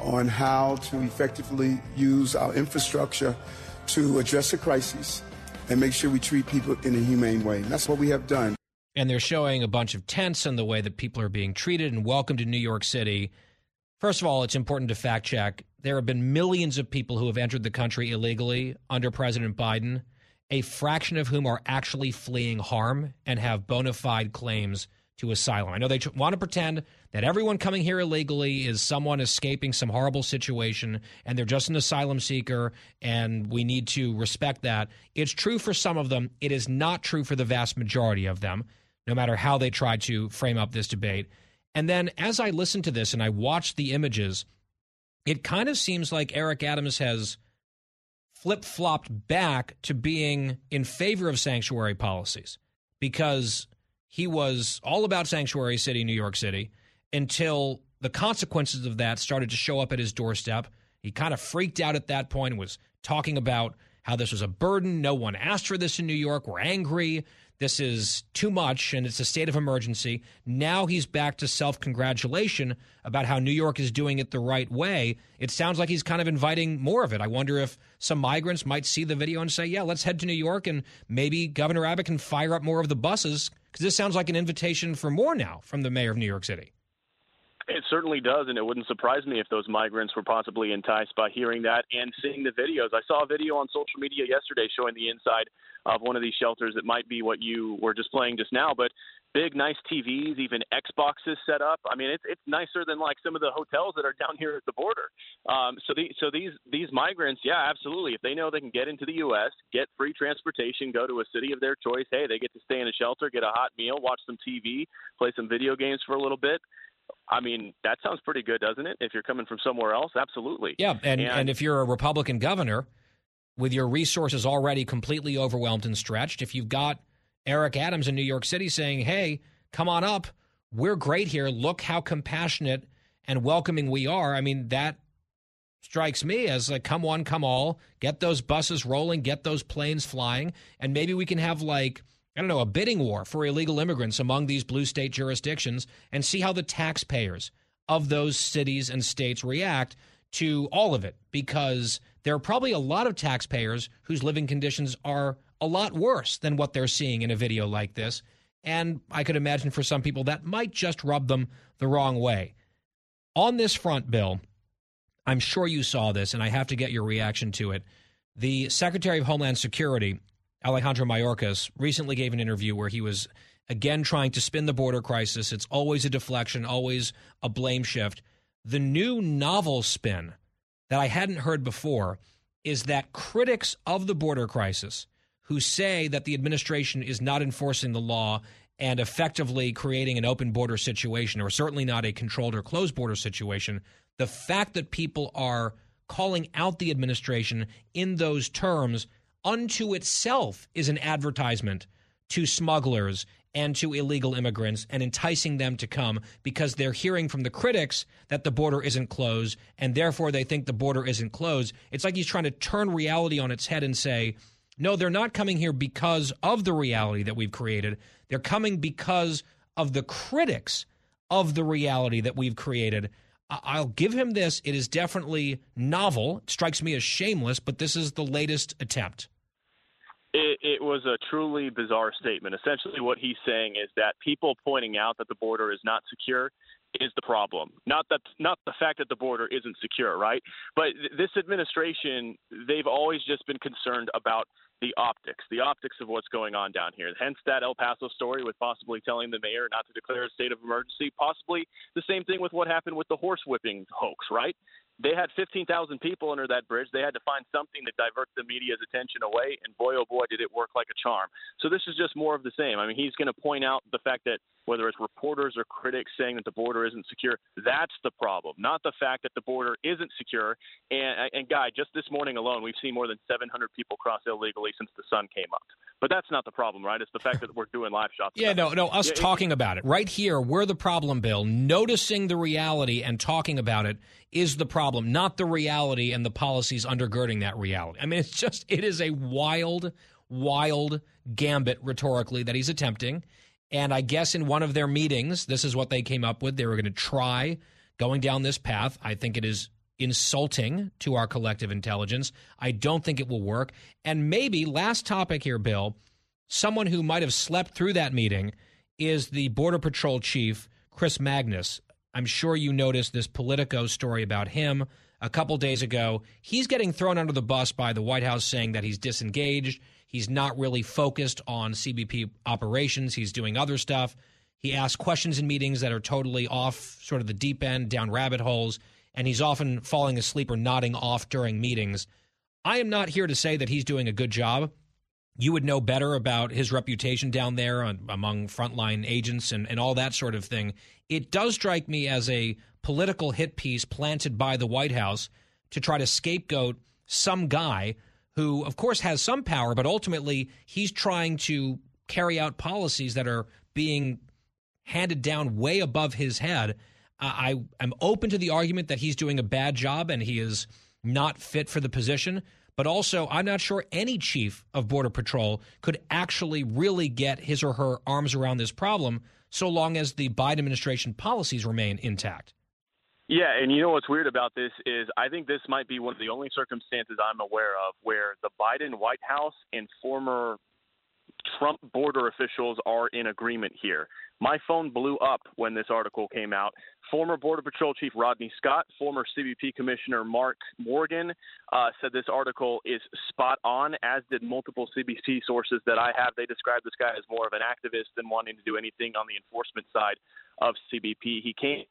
on how to effectively use our infrastructure to address a crisis and make sure we treat people in a humane way. And that's what we have done.
and they're showing a bunch of tents and the way that people are being treated and welcomed to New York City. First of all, it's important to fact check. There have been millions of people who have entered the country illegally under President Biden, a fraction of whom are actually fleeing harm and have bona fide claims to asylum. I know they want to pretend that everyone coming here illegally is someone escaping some horrible situation and they're just an asylum seeker and we need to respect that. It's true for some of them, it is not true for the vast majority of them, no matter how they try to frame up this debate. And then as I listen to this and I watch the images, it kind of seems like Eric Adams has flip flopped back to being in favor of sanctuary policies because he was all about sanctuary city, New York City, until the consequences of that started to show up at his doorstep. He kind of freaked out at that point was talking about how this was a burden. No one asked for this in New York. We're angry. This is too much and it's a state of emergency. Now he's back to self congratulation about how New York is doing it the right way. It sounds like he's kind of inviting more of it. I wonder if some migrants might see the video and say, yeah, let's head to New York and maybe Governor Abbott can fire up more of the buses because this sounds like an invitation for more now from the mayor of New York City.
It certainly does, and it wouldn't surprise me if those migrants were possibly enticed by hearing that and seeing the videos. I saw a video on social media yesterday showing the inside of one of these shelters. It might be what you were just playing just now, but big, nice TVs, even Xboxes set up. I mean, it's it's nicer than like some of the hotels that are down here at the border. Um, so the so these these migrants, yeah, absolutely. If they know they can get into the U.S., get free transportation, go to a city of their choice, hey, they get to stay in a shelter, get a hot meal, watch some TV, play some video games for a little bit. I mean, that sounds pretty good, doesn't it? If you're coming from somewhere else, absolutely.
Yeah, and, and if you're a Republican governor with your resources already completely overwhelmed and stretched, if you've got Eric Adams in New York City saying, hey, come on up, we're great here, look how compassionate and welcoming we are, I mean, that strikes me as like, come one, come all, get those buses rolling, get those planes flying, and maybe we can have like – I don't know, a bidding war for illegal immigrants among these blue state jurisdictions and see how the taxpayers of those cities and states react to all of it because there are probably a lot of taxpayers whose living conditions are a lot worse than what they're seeing in a video like this. And I could imagine for some people that might just rub them the wrong way. On this front, Bill, I'm sure you saw this, and I have to get your reaction to it. The Secretary of Homeland Security Alejandro Mayorkas recently gave an interview where he was again trying to spin the border crisis. It's always a deflection, always a blame shift. The new novel spin that I hadn't heard before is that critics of the border crisis who say that the administration is not enforcing the law and effectively creating an open border situation, or certainly not a controlled or closed border situation, the fact that people are calling out the administration in those terms unto itself is an advertisement to smugglers and to illegal immigrants and enticing them to come because they're hearing from the critics that the border isn't closed and therefore they think the border isn't closed. It's like he's trying to turn reality on its head and say, no, they're not coming here because of the reality that we've created. They're coming because of the critics of the reality that we've created. I'll give him this. It is definitely novel. It strikes me as shameless, but this is the latest attempt.
It, it was a truly bizarre statement. Essentially, what he's saying is that people pointing out that the border is not secure is the problem. Not that not the fact that the border isn't secure, right? But this administration, they've always just been concerned about the optics, the optics of what's going on down here. Hence that El Paso story with possibly telling the mayor not to declare a state of emergency. Possibly the same thing with what happened with the horse whipping hoax, right? They had 15,000 people under that bridge. They had to find something to divert the media's attention away, and boy, oh boy, did it work like a charm. So this is just more of the same. I mean, he's going to point out the fact that whether it's reporters or critics saying that the border isn't secure, that's the problem, not the fact that the border isn't secure. And, and Guy, just this morning alone, we've seen more than 700 people cross illegally since the sun came up. But that's not the problem, right? It's the fact that we're doing live shots.
Yeah, no, no, us
yeah,
talking about it right here, we're the problem, Bill. Noticing the reality and talking about it is the problem, not the reality and the policies undergirding that reality. I mean, it's just, it is a wild, wild gambit rhetorically that he's attempting. And I guess in one of their meetings, this is what they came up with. They were going to try going down this path. I think it is insulting to our collective intelligence. I don't think it will work. And maybe, last topic here, Bill, someone who might have slept through that meeting is the Border Patrol chief, Chris Magnus. I'm sure you noticed this Politico story about him a couple days ago. He's getting thrown under the bus by the White House saying that he's disengaged. He's not really focused on CBP operations. He's doing other stuff. He asks questions in meetings that are totally off sort of the deep end, down rabbit holes, and he's often falling asleep or nodding off during meetings. I am not here to say that he's doing a good job. You would know better about his reputation down there on, among frontline agents and, and all that sort of thing it does strike me as a political hit piece planted by the White House to try to scapegoat some guy who, of course, has some power, but ultimately he's trying to carry out policies that are being handed down way above his head. I am open to the argument that he's doing a bad job and he is not fit for the position. But also, I'm not sure any chief of Border Patrol could actually really get his or her arms around this problem so long as the Biden administration policies remain intact.
Yeah, and you know what's weird about this is I think this might be one of the only circumstances I'm aware of where the Biden White House and former Trump border officials are in agreement here. My phone blew up when this article came out. Former Border Patrol Chief Rodney Scott, former CBP Commissioner Mark Morgan uh, said this article is spot on, as did multiple CBP sources that I have. They described this guy as more of an activist than wanting to do anything on the enforcement side of CBP. He came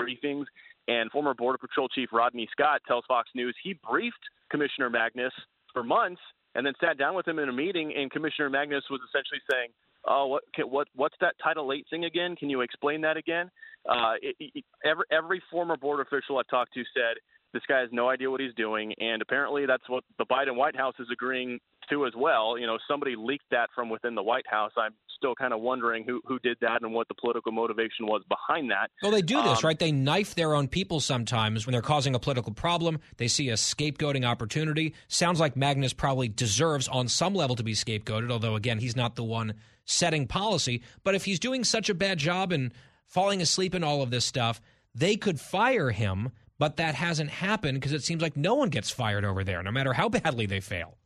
briefings, and former Border Patrol Chief Rodney Scott tells Fox News he briefed Commissioner Magnus for months and then sat down with him in a meeting, and Commissioner Magnus was essentially saying, "Oh, what can, what what's that Title Eight thing again? Can you explain that again?" Uh, it, it, every every former board official I've talked to said this guy has no idea what he's doing, and apparently that's what the Biden White House is agreeing to as well. You know, somebody leaked that from within the White House. I'm still kind of wondering who who did that and what the political motivation was behind that.
Well, they do this,
Um,
right? They knife their own people sometimes when they're causing a political problem. They see a scapegoating opportunity. Sounds like Magnus probably deserves, on some level, to be scapegoated, although, again, he's not the one setting policy. But if he's doing such a bad job and falling asleep in all of this stuff, they could fire him, but that hasn't happened because it seems like no one gets fired over there, no matter how badly they fail.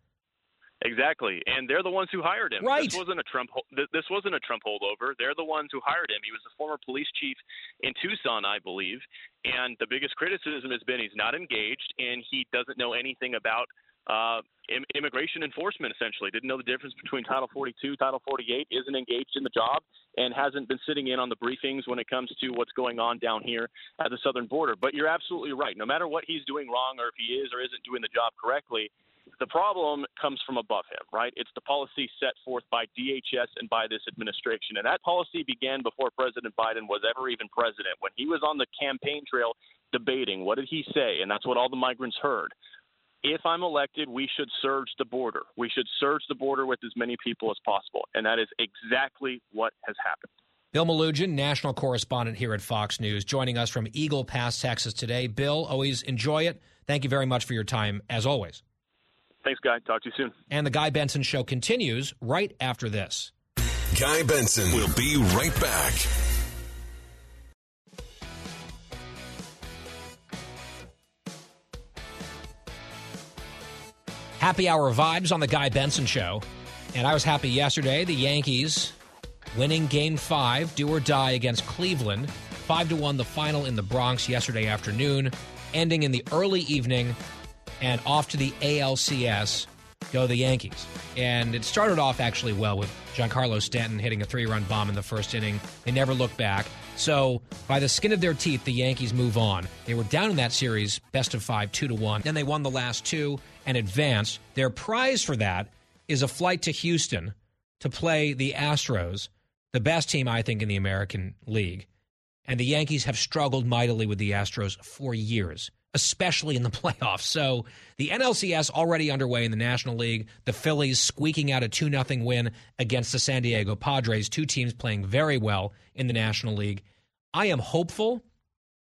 Exactly, and they're the ones who hired him.
Right.
This wasn't a Trump. This wasn't a Trump holdover. They're the ones who hired him. He was a former police chief in Tucson, I believe. And the biggest criticism has been he's not engaged and he doesn't know anything about uh, Im- immigration enforcement. Essentially, didn't know the difference between Title 42, Title 48. Isn't engaged in the job and hasn't been sitting in on the briefings when it comes to what's going on down here at the southern border. But you're absolutely right. No matter what he's doing wrong or if he is or isn't doing the job correctly, the problem comes from above him, right? It's the policy set forth by DHS and by this administration. And that policy began before President Biden was ever even president. When he was on the campaign trail debating, what did he say? And that's what all the migrants heard. If I'm elected, we should surge the border. We should surge the border with as many people as possible. And that is exactly what has happened.
Bill Melugin, national correspondent here at Fox News, joining us from Eagle Pass, Texas today. Bill, always enjoy it. Thank you very much for your time, as always.
Thanks, Guy. Talk to you soon.
And the Guy Benson Show continues right after this.
Guy Benson will be right back.
Happy hour vibes on the Guy Benson Show. And I was happy yesterday. The Yankees winning game five, do or die against Cleveland. Five to one, the final in the Bronx yesterday afternoon, ending in the early evening and off to the ALCS go the Yankees. And it started off actually well with Giancarlo Stanton hitting a three run bomb in the first inning. They never looked back. So, by the skin of their teeth, the Yankees move on. They were down in that series, best of five, two to one. Then they won the last two and advanced. Their prize for that is a flight to Houston to play the Astros, the best team, I think, in the American League. And the Yankees have struggled mightily with the Astros for years, especially in the *laughs* playoffs. So the NLCS already underway in the National League. The Phillies squeaking out a 2 0 win against the San Diego Padres, two teams playing very well in the National League. I am hopeful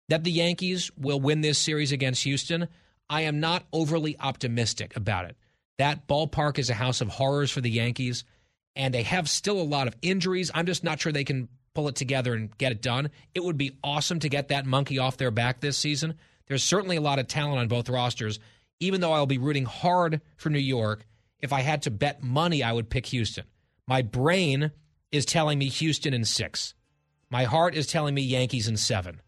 that the Yankees will win this series against Houston. I am not overly optimistic about it. That ballpark is a house of horrors for the Yankees, and they have still a lot of injuries. I'm just not sure they can pull it together and get it done. It would be awesome to get that monkey off their back this season. There's certainly a lot of talent on both rosters, even though I'll be rooting hard for New York. If I had to bet money, I would pick Houston. My brain is telling me Houston in six. My heart is telling me Yankees in seven.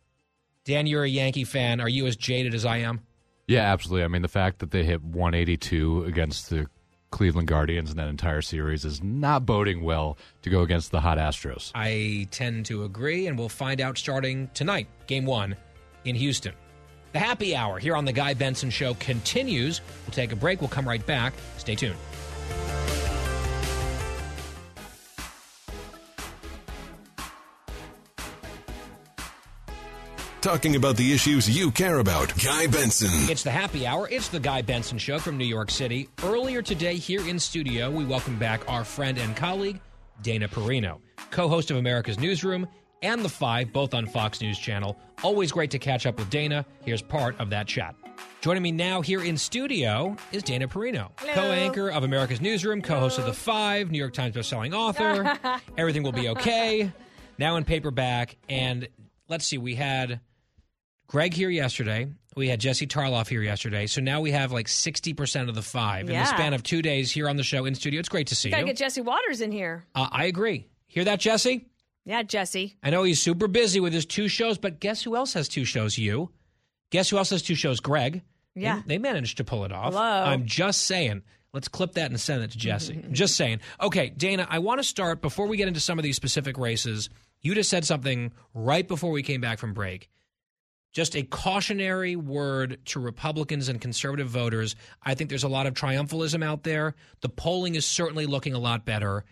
Dan, you're a Yankee fan. Are you as jaded as I am?
Yeah, absolutely. I mean, the fact that they hit 182 against the Cleveland Guardians in that entire series is not boding well to go against the hot Astros.
I tend to agree, and we'll find out starting tonight, game one in Houston. The happy hour here on The Guy Benson Show continues. We'll take a break. We'll come right back. Stay tuned.
Talking about the issues you care about. Guy Benson.
It's the happy hour. It's the Guy Benson Show from New York City. Earlier today, here in studio, we welcome back our friend and colleague, Dana Perino, co host of America's Newsroom and The Five, both on Fox News Channel. Always great to catch up with Dana. Here's part of that chat. Joining me now here in studio is Dana Perino, co anchor of America's Newsroom, co host of The Five, New York Times bestselling author. *laughs* Everything will be okay. Now in paperback. And let's see, we had Greg here yesterday. We had Jesse Tarlov here yesterday. So now we have like 60% of the five in
Yeah.
the span of two days here on the show in studio. It's great to see
Gotta
you.
get Jesse Watters in here.
uh, I agree. Hear that, Jesse?
Yeah, Jesse.
I know he's super busy with his two shows, but guess who else has two shows? You. Guess who else has two shows? Greg.
Yeah.
They, they managed to pull it off.
Hello.
I'm just saying. Let's clip that and send it to Jesse. Mm-hmm. I'm just saying. Okay, Dana, I want to start before we get into some of these specific races. You just said something right before we came back from break. Just a cautionary word to Republicans and conservative voters. I think there's a lot of triumphalism out there. The polling is certainly looking a lot better,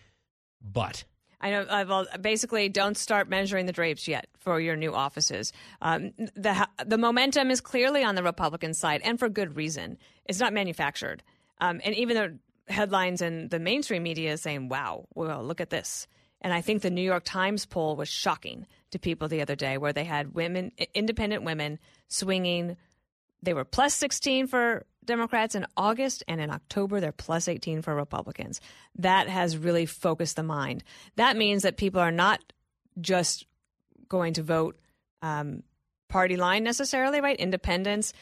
but
I know. Well, basically, don't start measuring the drapes yet for your new offices. Um, the the momentum is clearly on the Republican side, and for good reason. It's not manufactured. Um, and even the headlines in the mainstream media is saying, "Wow, well, look at this." And I think the New York Times poll was shocking to people the other day, where they had women, independent women, swinging. They were plus 16 for Democrats in August, and in October, they're plus 18 for Republicans. That has really focused the mind. That means that people are not just going to vote um, party line necessarily, right? Independents.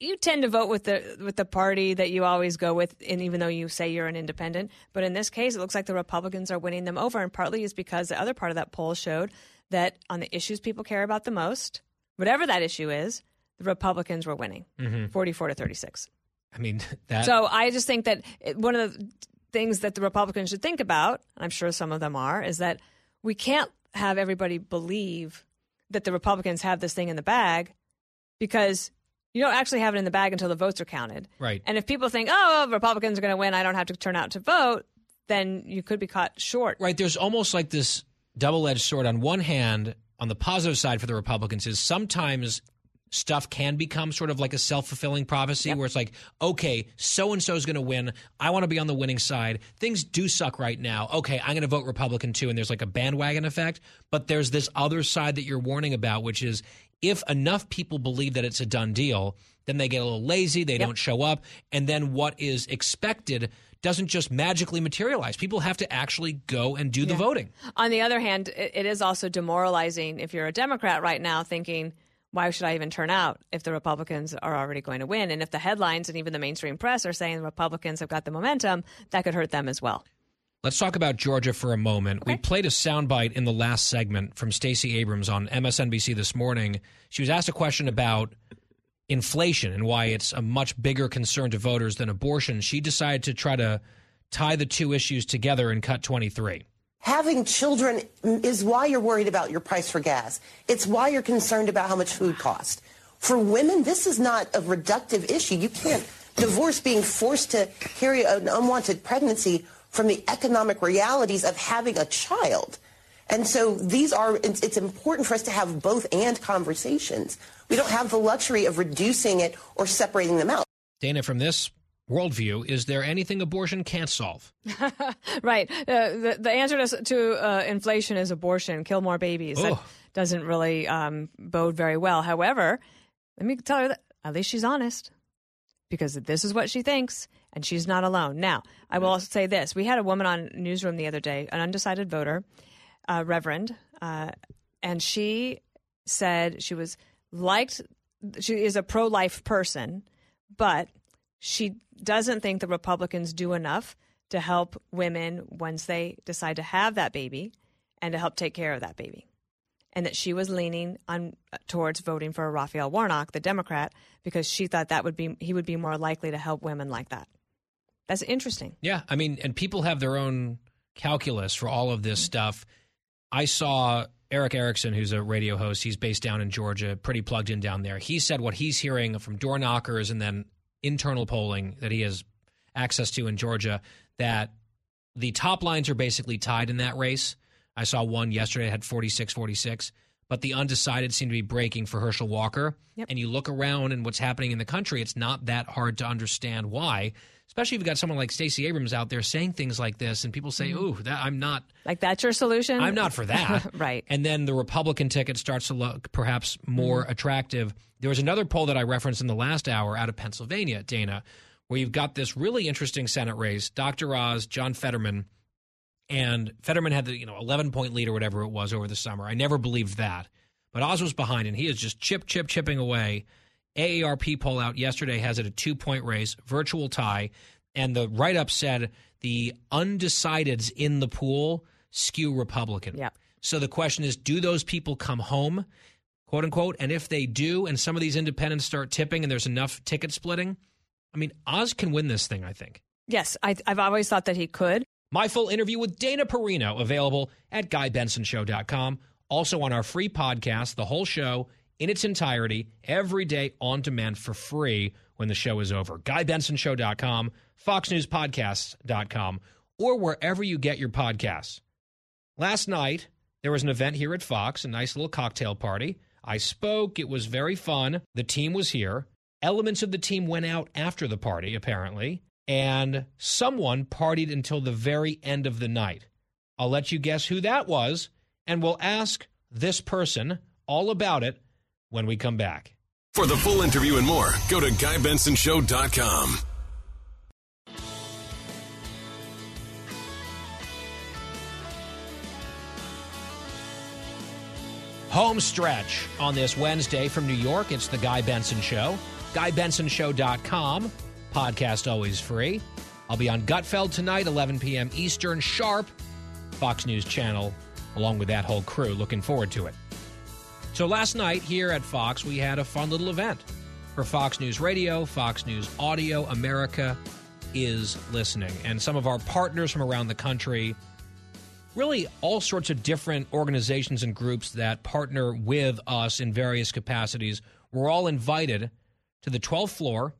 You tend to vote with the with the party that you always go with, and even though you say you're an independent, but in this case, it looks like the Republicans are winning them over, and partly is because the other part of that poll showed that on the issues people care about the most, whatever that issue is, the Republicans were winning,
Mhm.
44 to 36.
I mean, *laughs* that.
So I just think that one of the things that the Republicans should think about, I'm sure some of them are, is that we can't have everybody believe that the Republicans have this thing in the bag because you don't actually have it in the bag until the votes are counted.
Right.
And if people think, oh, Republicans are going to win, I don't have to turn out to vote, then you could be caught short.
Right. There's almost like this double edged sword. On one hand, on the positive side for the Republicans, is sometimes stuff can become sort of like a self fulfilling prophecy where it's like, okay, so and so is going to win. I want to be on the winning side. Things do suck right now. Okay, I'm going to vote Republican too. And there's like a bandwagon effect. But there's this other side that you're warning about, which is if enough people believe that it's a done deal, then they get a little lazy, they don't show up, and then what is expected doesn't just magically materialize. People have to actually go and do the voting.
On the other hand, it, it is also demoralizing if you're a Democrat right now thinking, why should I even turn out if the Republicans are already going to win? And if the headlines and even the mainstream press are saying the Republicans have got the momentum, that could hurt them as well.
Let's talk about Georgia for a moment. We played a soundbite in the last segment from Stacey Abrams on MSNBC this morning. She was asked a question about inflation and why it's a much bigger concern to voters than abortion. She decided to try to tie the two issues together and cut 23.
Having children is why you're worried about your price for gas. It's why you're concerned about how much food costs. For women, this is not a reductive issue. You can't divorce being forced to carry an unwanted pregnancy from the economic realities of having a child. And so these are, it's, important for us to have both and conversations. We don't have the luxury of reducing it or separating them out.
Dana, from this worldview, is there anything abortion can't solve? *laughs*
right. Uh, the, the answer to, to uh, inflation is abortion, kill more babies. That doesn't really um, bode very well. However, let me tell her that at least she's honest because this is what she thinks and she's not alone. Now, I will also say this. We had a woman on Newsroom the other day, an undecided voter, uh, Reverend, uh, and she said she was liked, she is a pro life person, but she doesn't think the Republicans do enough to help women once they decide to have that baby and to help take care of that baby. And that she was leaning on towards voting for Raphael Warnock, the Democrat, because she thought that would be he would be more likely to help women like that. That's interesting.
Yeah, I mean, and people have their own calculus for all of this stuff. I saw Erick Erickson, who's a radio host. He's based down in Georgia, pretty plugged in down there. He said what he's hearing from door knockers and then internal polling that he has access to in Georgia that the top lines are basically tied in that race. I saw one yesterday had 46 46, but the undecided seem to be breaking for Herschel Walker. And you look around and what's happening in the country, it's not that hard to understand why, especially if you've got someone like Stacey Abrams out there saying things like this and people say, mm-hmm. ooh, that, I'm not.
Like that's your solution?
I'm not for that. *laughs*
right.
And then the Republican ticket starts to look perhaps more mm-hmm. attractive. There was another poll that I referenced in the last hour out of Pennsylvania, Dana, where you've got this really interesting Senate race. Dr. Oz, John Fetterman, and Fetterman had the you know 11 point lead or whatever it was over the summer. I never believed that, But Oz was behind, and he is just chip, chip, chipping away. AARP poll out yesterday has it a two point race, virtual tie. And the write up said the undecideds in the pool skew Republican.
Yep.
So the question is do those people come home, quote unquote? And if they do, and some of these independents start tipping and there's enough ticket splitting, I mean, Oz can win this thing, I think.
Yes, I, I've always thought that he could.
My full interview with Dana Perino available at GuyBensonShow.com. Also on our free podcast, the whole show in its entirety, every day on demand for free when the show is over. GuyBensonShow.com, FoxNewsPodcasts.com, or wherever you get your podcasts. Last night, there was an event here at Fox, a nice little cocktail party. I spoke. It was very fun. The team was here. Elements of the team went out after the party, apparently, and someone partied until the very end of the night. I'll let you guess who that was, and we'll ask this person all about it when we come back.
For the full interview and more, go to GuyBensonShow.com.
Home stretch on this Wednesday from New York. It's the Guy Benson Show. GuyBensonShow.com. Podcast always free. I'll be on Gutfeld tonight, 11 p.m. Eastern, sharp. Fox News Channel, along with that whole crew. Looking forward to it. So last night here at Fox, we had a fun little event for Fox News Radio, Fox News Audio. America is listening. And some of our partners from around the country really all sorts of different organizations and groups that partner with us in various capacities. We're all invited to the 12th floor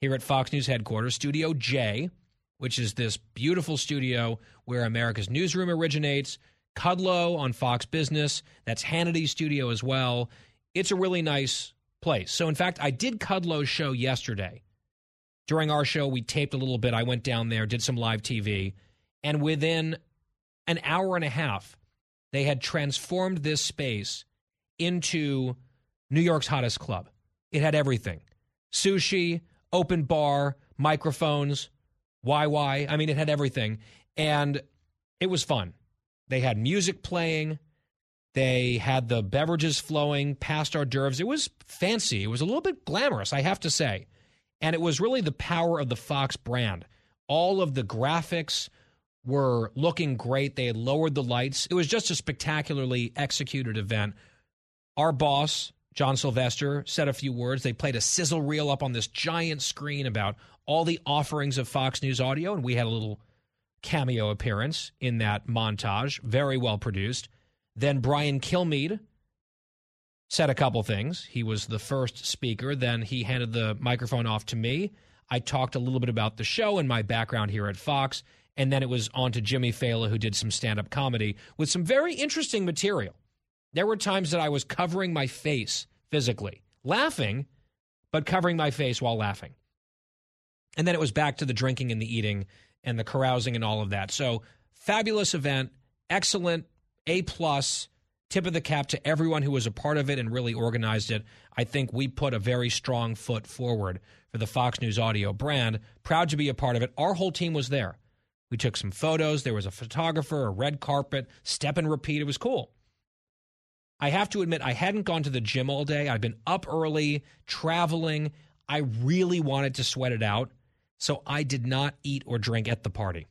here at Fox News headquarters, Studio J, which is this beautiful studio where America's newsroom originates. Kudlow on Fox Business, that's Hannity's studio as well. It's a really nice place. So, in fact, I did Kudlow's show yesterday. During our show, we taped a little bit. I went down there, did some live TV, and within an hour and a half, they had transformed this space into New York's hottest club. It had everything sushi, open bar, microphones, YY. I mean, it had everything. And it was fun. They had music playing. They had the beverages flowing past hors d'oeuvres. It was fancy. It was a little bit glamorous, I have to say. And it was really the power of the Fox brand. All of the graphics were looking great. They had lowered the lights. It was just a spectacularly executed event. Our boss, John Sylvester, said a few words. They played a sizzle reel up on this giant screen about all the offerings of Fox News audio, and we had a little cameo appearance in that montage. Very well produced. Then Brian Kilmeade said a couple things. He was the first speaker. Then he handed the microphone off to me. I talked a little bit about the show and my background here at Fox. And then it was on to Jimmy Fallon, who did some stand up comedy with some very interesting material. There were times that I was covering my face physically, laughing, but covering my face while laughing. And then it was back to the drinking and the eating and the carousing and all of that. So fabulous event, excellent, A plus, tip of the cap to everyone who was a part of it and really organized it. I think we put a very strong foot forward for the Fox News audio brand. Proud to be a part of it. Our whole team was there. We took some photos. There was a photographer, a red carpet, step and repeat. It was cool. I have to admit, I hadn't gone to the gym all day. I've been up early, traveling. I really wanted to sweat it out. So I did not eat or drink at the party.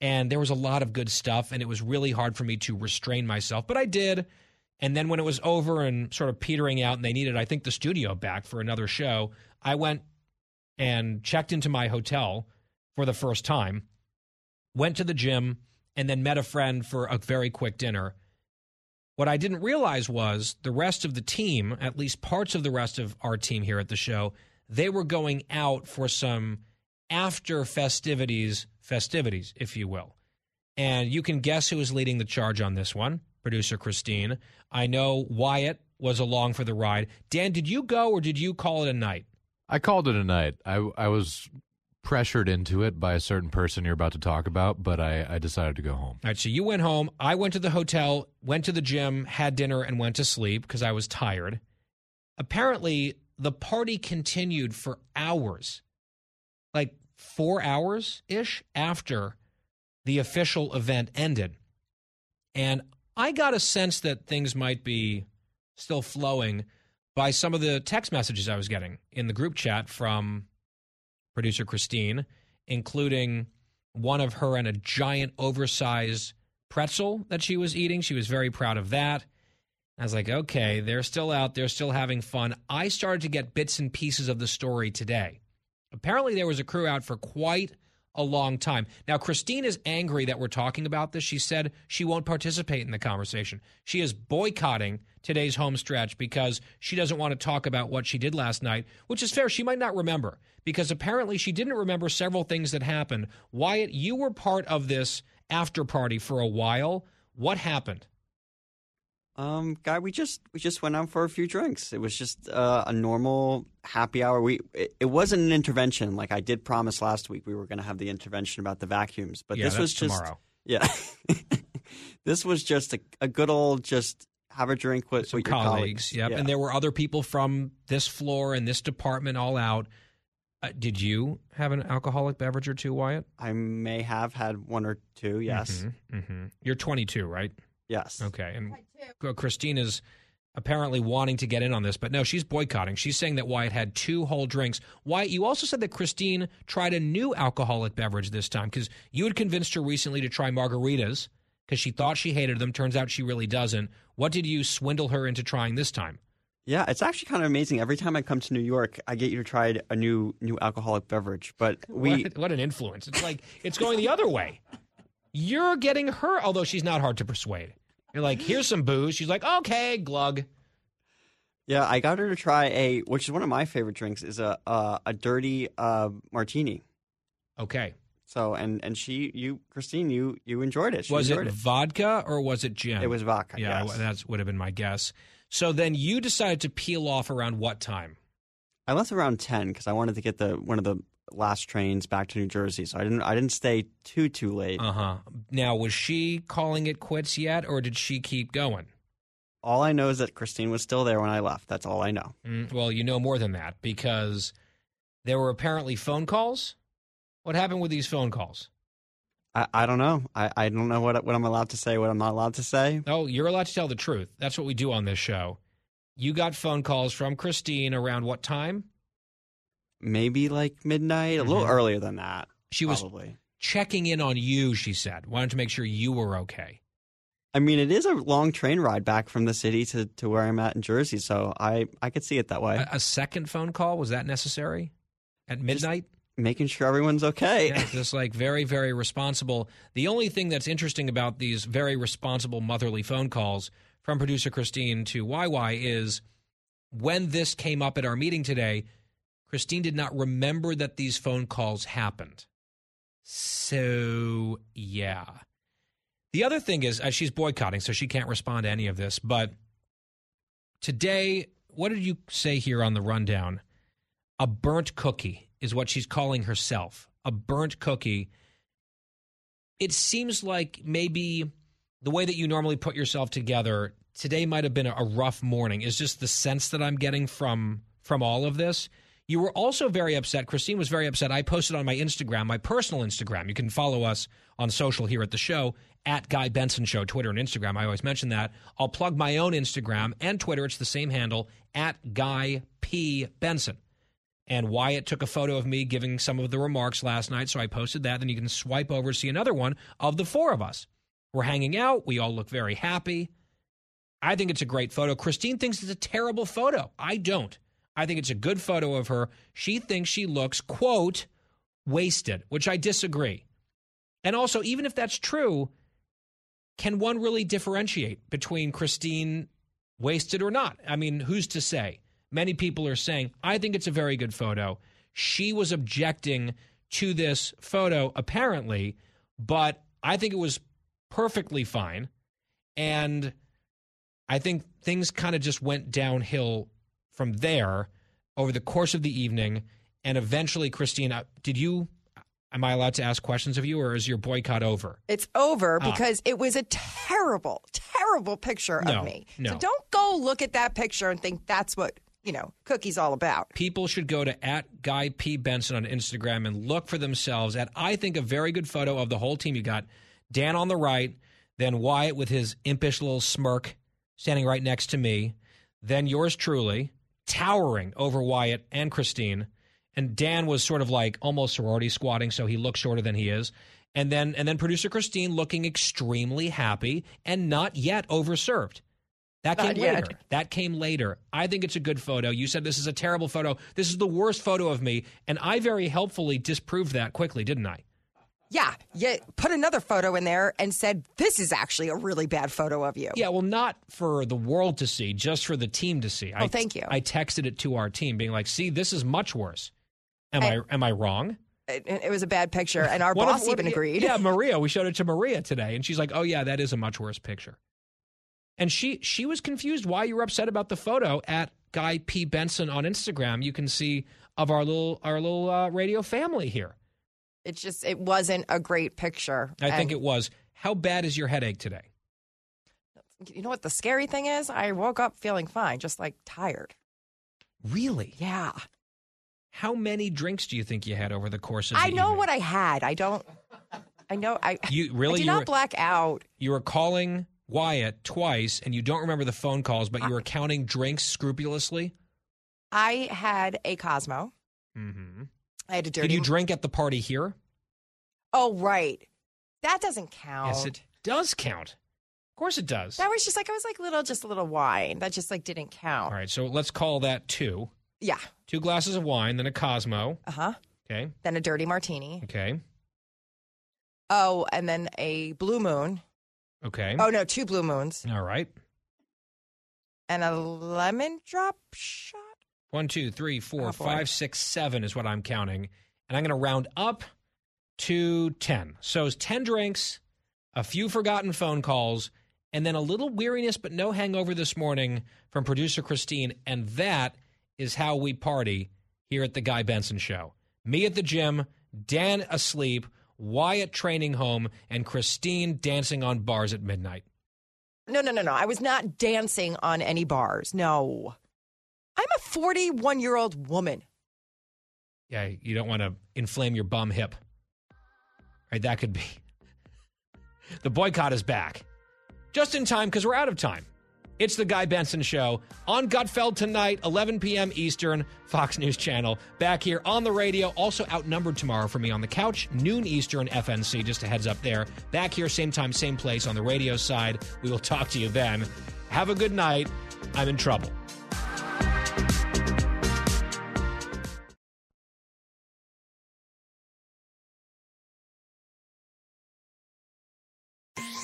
And there was a lot of good stuff, and it was really hard for me to restrain myself, but I did. And then when it was over and sort of petering out, and they needed, I think, the studio back for another show, I went and checked into my hotel for the first time, went to the gym, and then met a friend for a very quick dinner. What I didn't realize was the rest of the team, at least parts of the rest of our team here at the show, they were going out for some after festivities, festivities, if you will. And you can guess who is leading the charge on this one, producer Christine. I know Wyatt was along for the ride. Dan, did you go or did you call it a night?
I called it a night. I I was pressured into it by a certain person you're about to talk about, but I, I decided to go home.
All right, so you went home. I went to the hotel, went to the gym, had dinner, and went to sleep because I was tired. Apparently, the party continued for hours, like four hours ish after the official event ended. And I got a sense that things might be still flowing by some of the text messages I was getting in the group chat from producer Christine, including one of her and a giant oversized pretzel that she was eating. She was very proud of that. I was like, okay, they're still out there, still having fun. I started to get bits and pieces of the story today. Apparently, there was a crew out for quite a long time. Now, Christine is angry that we're talking about this. She said she won't participate in the conversation. She is boycotting today's home stretch because she doesn't want to talk about what she did last night, which is fair. She might not remember because apparently she didn't remember several things that happened. Wyatt, you were part of this after party for a while. What happened?
Um, guy, we just we just went out for a few drinks. It was just uh, a normal happy hour. We it, it wasn't an intervention like I did promise last week. We were going to have the intervention about the vacuums, but
Yeah,
this was just
tomorrow.
yeah. *laughs* this was just a, a good old just have a drink with,
Some
with your
colleagues. Yep.
Yeah.
And there were other people from this floor and this department all out. Uh, did you have an alcoholic beverage or two, Wyatt?
I may have had one or two. Yes.
hmm You're 22, right?
Yes.
Okay. And Christine is apparently wanting to get in on this, but no, she's boycotting. She's saying that Wyatt had two whole drinks. Wyatt, you also said that Christine tried a new alcoholic beverage this time because you had convinced her recently to try margaritas because she thought she hated them. Turns out she really doesn't. What did you swindle her into trying this time?
Yeah, it's actually kind of amazing. Every time I come to New York, I get you to try a new new alcoholic beverage. But *laughs* we
what, what an influence! It's like it's going the other way. You're getting her, although she's not hard to persuade. You're like, here's some booze. She's like, okay, glug.
Yeah, I got her to try a, which is one of my favorite drinks, is a uh, a dirty uh, martini.
Okay.
So and and she, you, Christine, you you enjoyed it. She
was it,
enjoyed
vodka or was it gin?
It was vodka.
Yeah,
yes.
that would have been my guess. So then you decided to peel off around what time?
I left around ten because I wanted to get the one of the last trains back to New Jersey. So I didn't I didn't stay too too late.
Uh huh. Now, was she calling it quits yet, or did she keep going?
All I know is that Christine was still there when I left. That's all I know.
Mm, well, you know more than that because there were apparently phone calls. What happened with these phone calls?
I, I don't know. I, I don't know what what I'm allowed to say, what I'm not allowed to say.
Oh, you're allowed to tell the truth. That's what we do on this show. You got phone calls from Christine around what time?
Maybe like midnight, a little
Mhm.
earlier than that.
She was
probably.
checking in on you, she said. Wanted to make sure you were okay.
I mean, it is a long train ride back from the city to, to where I'm at in Jersey, so I, I could see it that way.
A, a second phone call, was that necessary? At midnight?
Making sure everyone's okay.
Yeah, just like very, very responsible. The only thing that's interesting about these very responsible motherly phone calls from producer Christine to YY is when this came up at our meeting today, Christine did not remember that these phone calls happened. So, yeah. The other thing is, uh, she's boycotting, so she can't respond to any of this. But today, what did you say here on the rundown? A burnt cookie is what she's calling herself. A burnt cookie. It seems like maybe the way that you normally put yourself together today might have been a, rough morning. Is just the sense that I'm getting from from all of this. You were also very upset. Christine was very upset. I posted on my Instagram, my personal Instagram. You can follow us on social here at the show at Guy Benson Show, Twitter and Instagram. I always mention that. I'll plug my own Instagram and Twitter. It's the same handle at Guy P Benson. And Wyatt took a photo of me giving some of the remarks last night, so I posted that. Then you can swipe over see another one of the four of us. We're hanging out. We all look very happy. I think it's a great photo. Christine thinks it's a terrible photo. I don't. I think it's a good photo of her. She thinks she looks, quote, wasted, which I disagree. And also, even if that's true, can one really differentiate between Christine wasted or not? I mean, who's to say? Many people are saying, I think it's a very good photo. She was objecting to this photo, apparently, but I think it was perfectly fine. And I think things kind of just went downhill from there over the course of the evening. And eventually, Christina, did you, am I allowed to ask questions of you or is your boycott over?
It's over
Ah.
because it was a terrible, terrible picture
No,
of me.
no.
So don't go look at that picture and think that's what, you know, Cookie's all about.
People should go to at Guy P. Benson on Instagram and look for themselves at, I think, a very good photo of the whole team. You got Dan on the right, then Wyatt with his impish little smirk standing right next to me. then yours truly, towering over Wyatt and Christine. And Dan was sort of like almost sorority squatting, so he looks shorter than he is. And then and then producer Christine looking extremely happy and not yet overserved. That
Not
came
yet.
later. That came later. I think it's a good photo. You said this is a terrible photo. This is the worst photo of me, and I very helpfully disproved that quickly, didn't I?
Yeah, yeah. Put another photo in there and said this is actually a really bad photo of you.
Yeah, well, not for the world to see, just for the team to see.
Oh, thank you.
I texted it to our team, being like, "See, this is much worse." Am I, am I wrong?
It, it was a bad picture, and our
of-
boss
one-
even agreed.
Yeah, *laughs* Maria. We showed it to Maria today, and she's like, "Oh yeah, that is a much worse picture." And she she was confused why you were upset about the photo at Guy P Benson on Instagram. You can see of our little our little uh, radio family here.
It's just it wasn't a great picture.
I think it was. How bad is your headache today?
You know what the scary thing is? I woke up feeling fine, just like tired.
Really?
Yeah.
How many drinks do you think you had over the course of? The I
know
evening?
what I had. I don't. I know. I
You really
I did
you
not
were-
black out.
You were calling Wyatt twice, and you don't remember the phone calls, but you were counting drinks scrupulously.
I had a Cosmo.
Mm-hmm.
I had a dirty.
Did you drink at the party here?
Oh right, that doesn't count.
Yes, it does count. Of course, it does.
That was just like I was like little, just a little wine. That just like didn't count.
All right, so let's call that two.
Yeah.
Two glasses of wine, then a Cosmo.
Uh huh.
Okay.
Then a dirty martini.
Okay.
Oh, and then a blue moon.
Okay.
Oh no, two blue moons
All right.
and a lemon drop shot.
One, two, three, four,
Oh,
five, six, seven is what I'm counting. And I'm going to round up to 10. So it's 10 drinks, a few forgotten phone calls, and then a little weariness but no hangover this morning from producer Christine. And that is how we party here at the Guy Benson Show. Me at the gym, Dan asleep, Wyatt training home, and Christine dancing on bars at midnight.
No, no, no, no. I was not dancing on any bars. No. I'm a 41 year old woman.
Yeah, you don't want to inflame your bum hip. Right, that could be. *laughs* The boycott is back. Just in time because we're out of time. It's the Guy Benson Show on Gutfeld tonight, 11 p.m. Eastern, Fox News Channel. Back here on the radio, also outnumbered tomorrow for me on the couch, noon Eastern, FNC, just a heads up there. Back here, same time, same place on the radio side. We will talk to you then. Have a good night. I'm in trouble.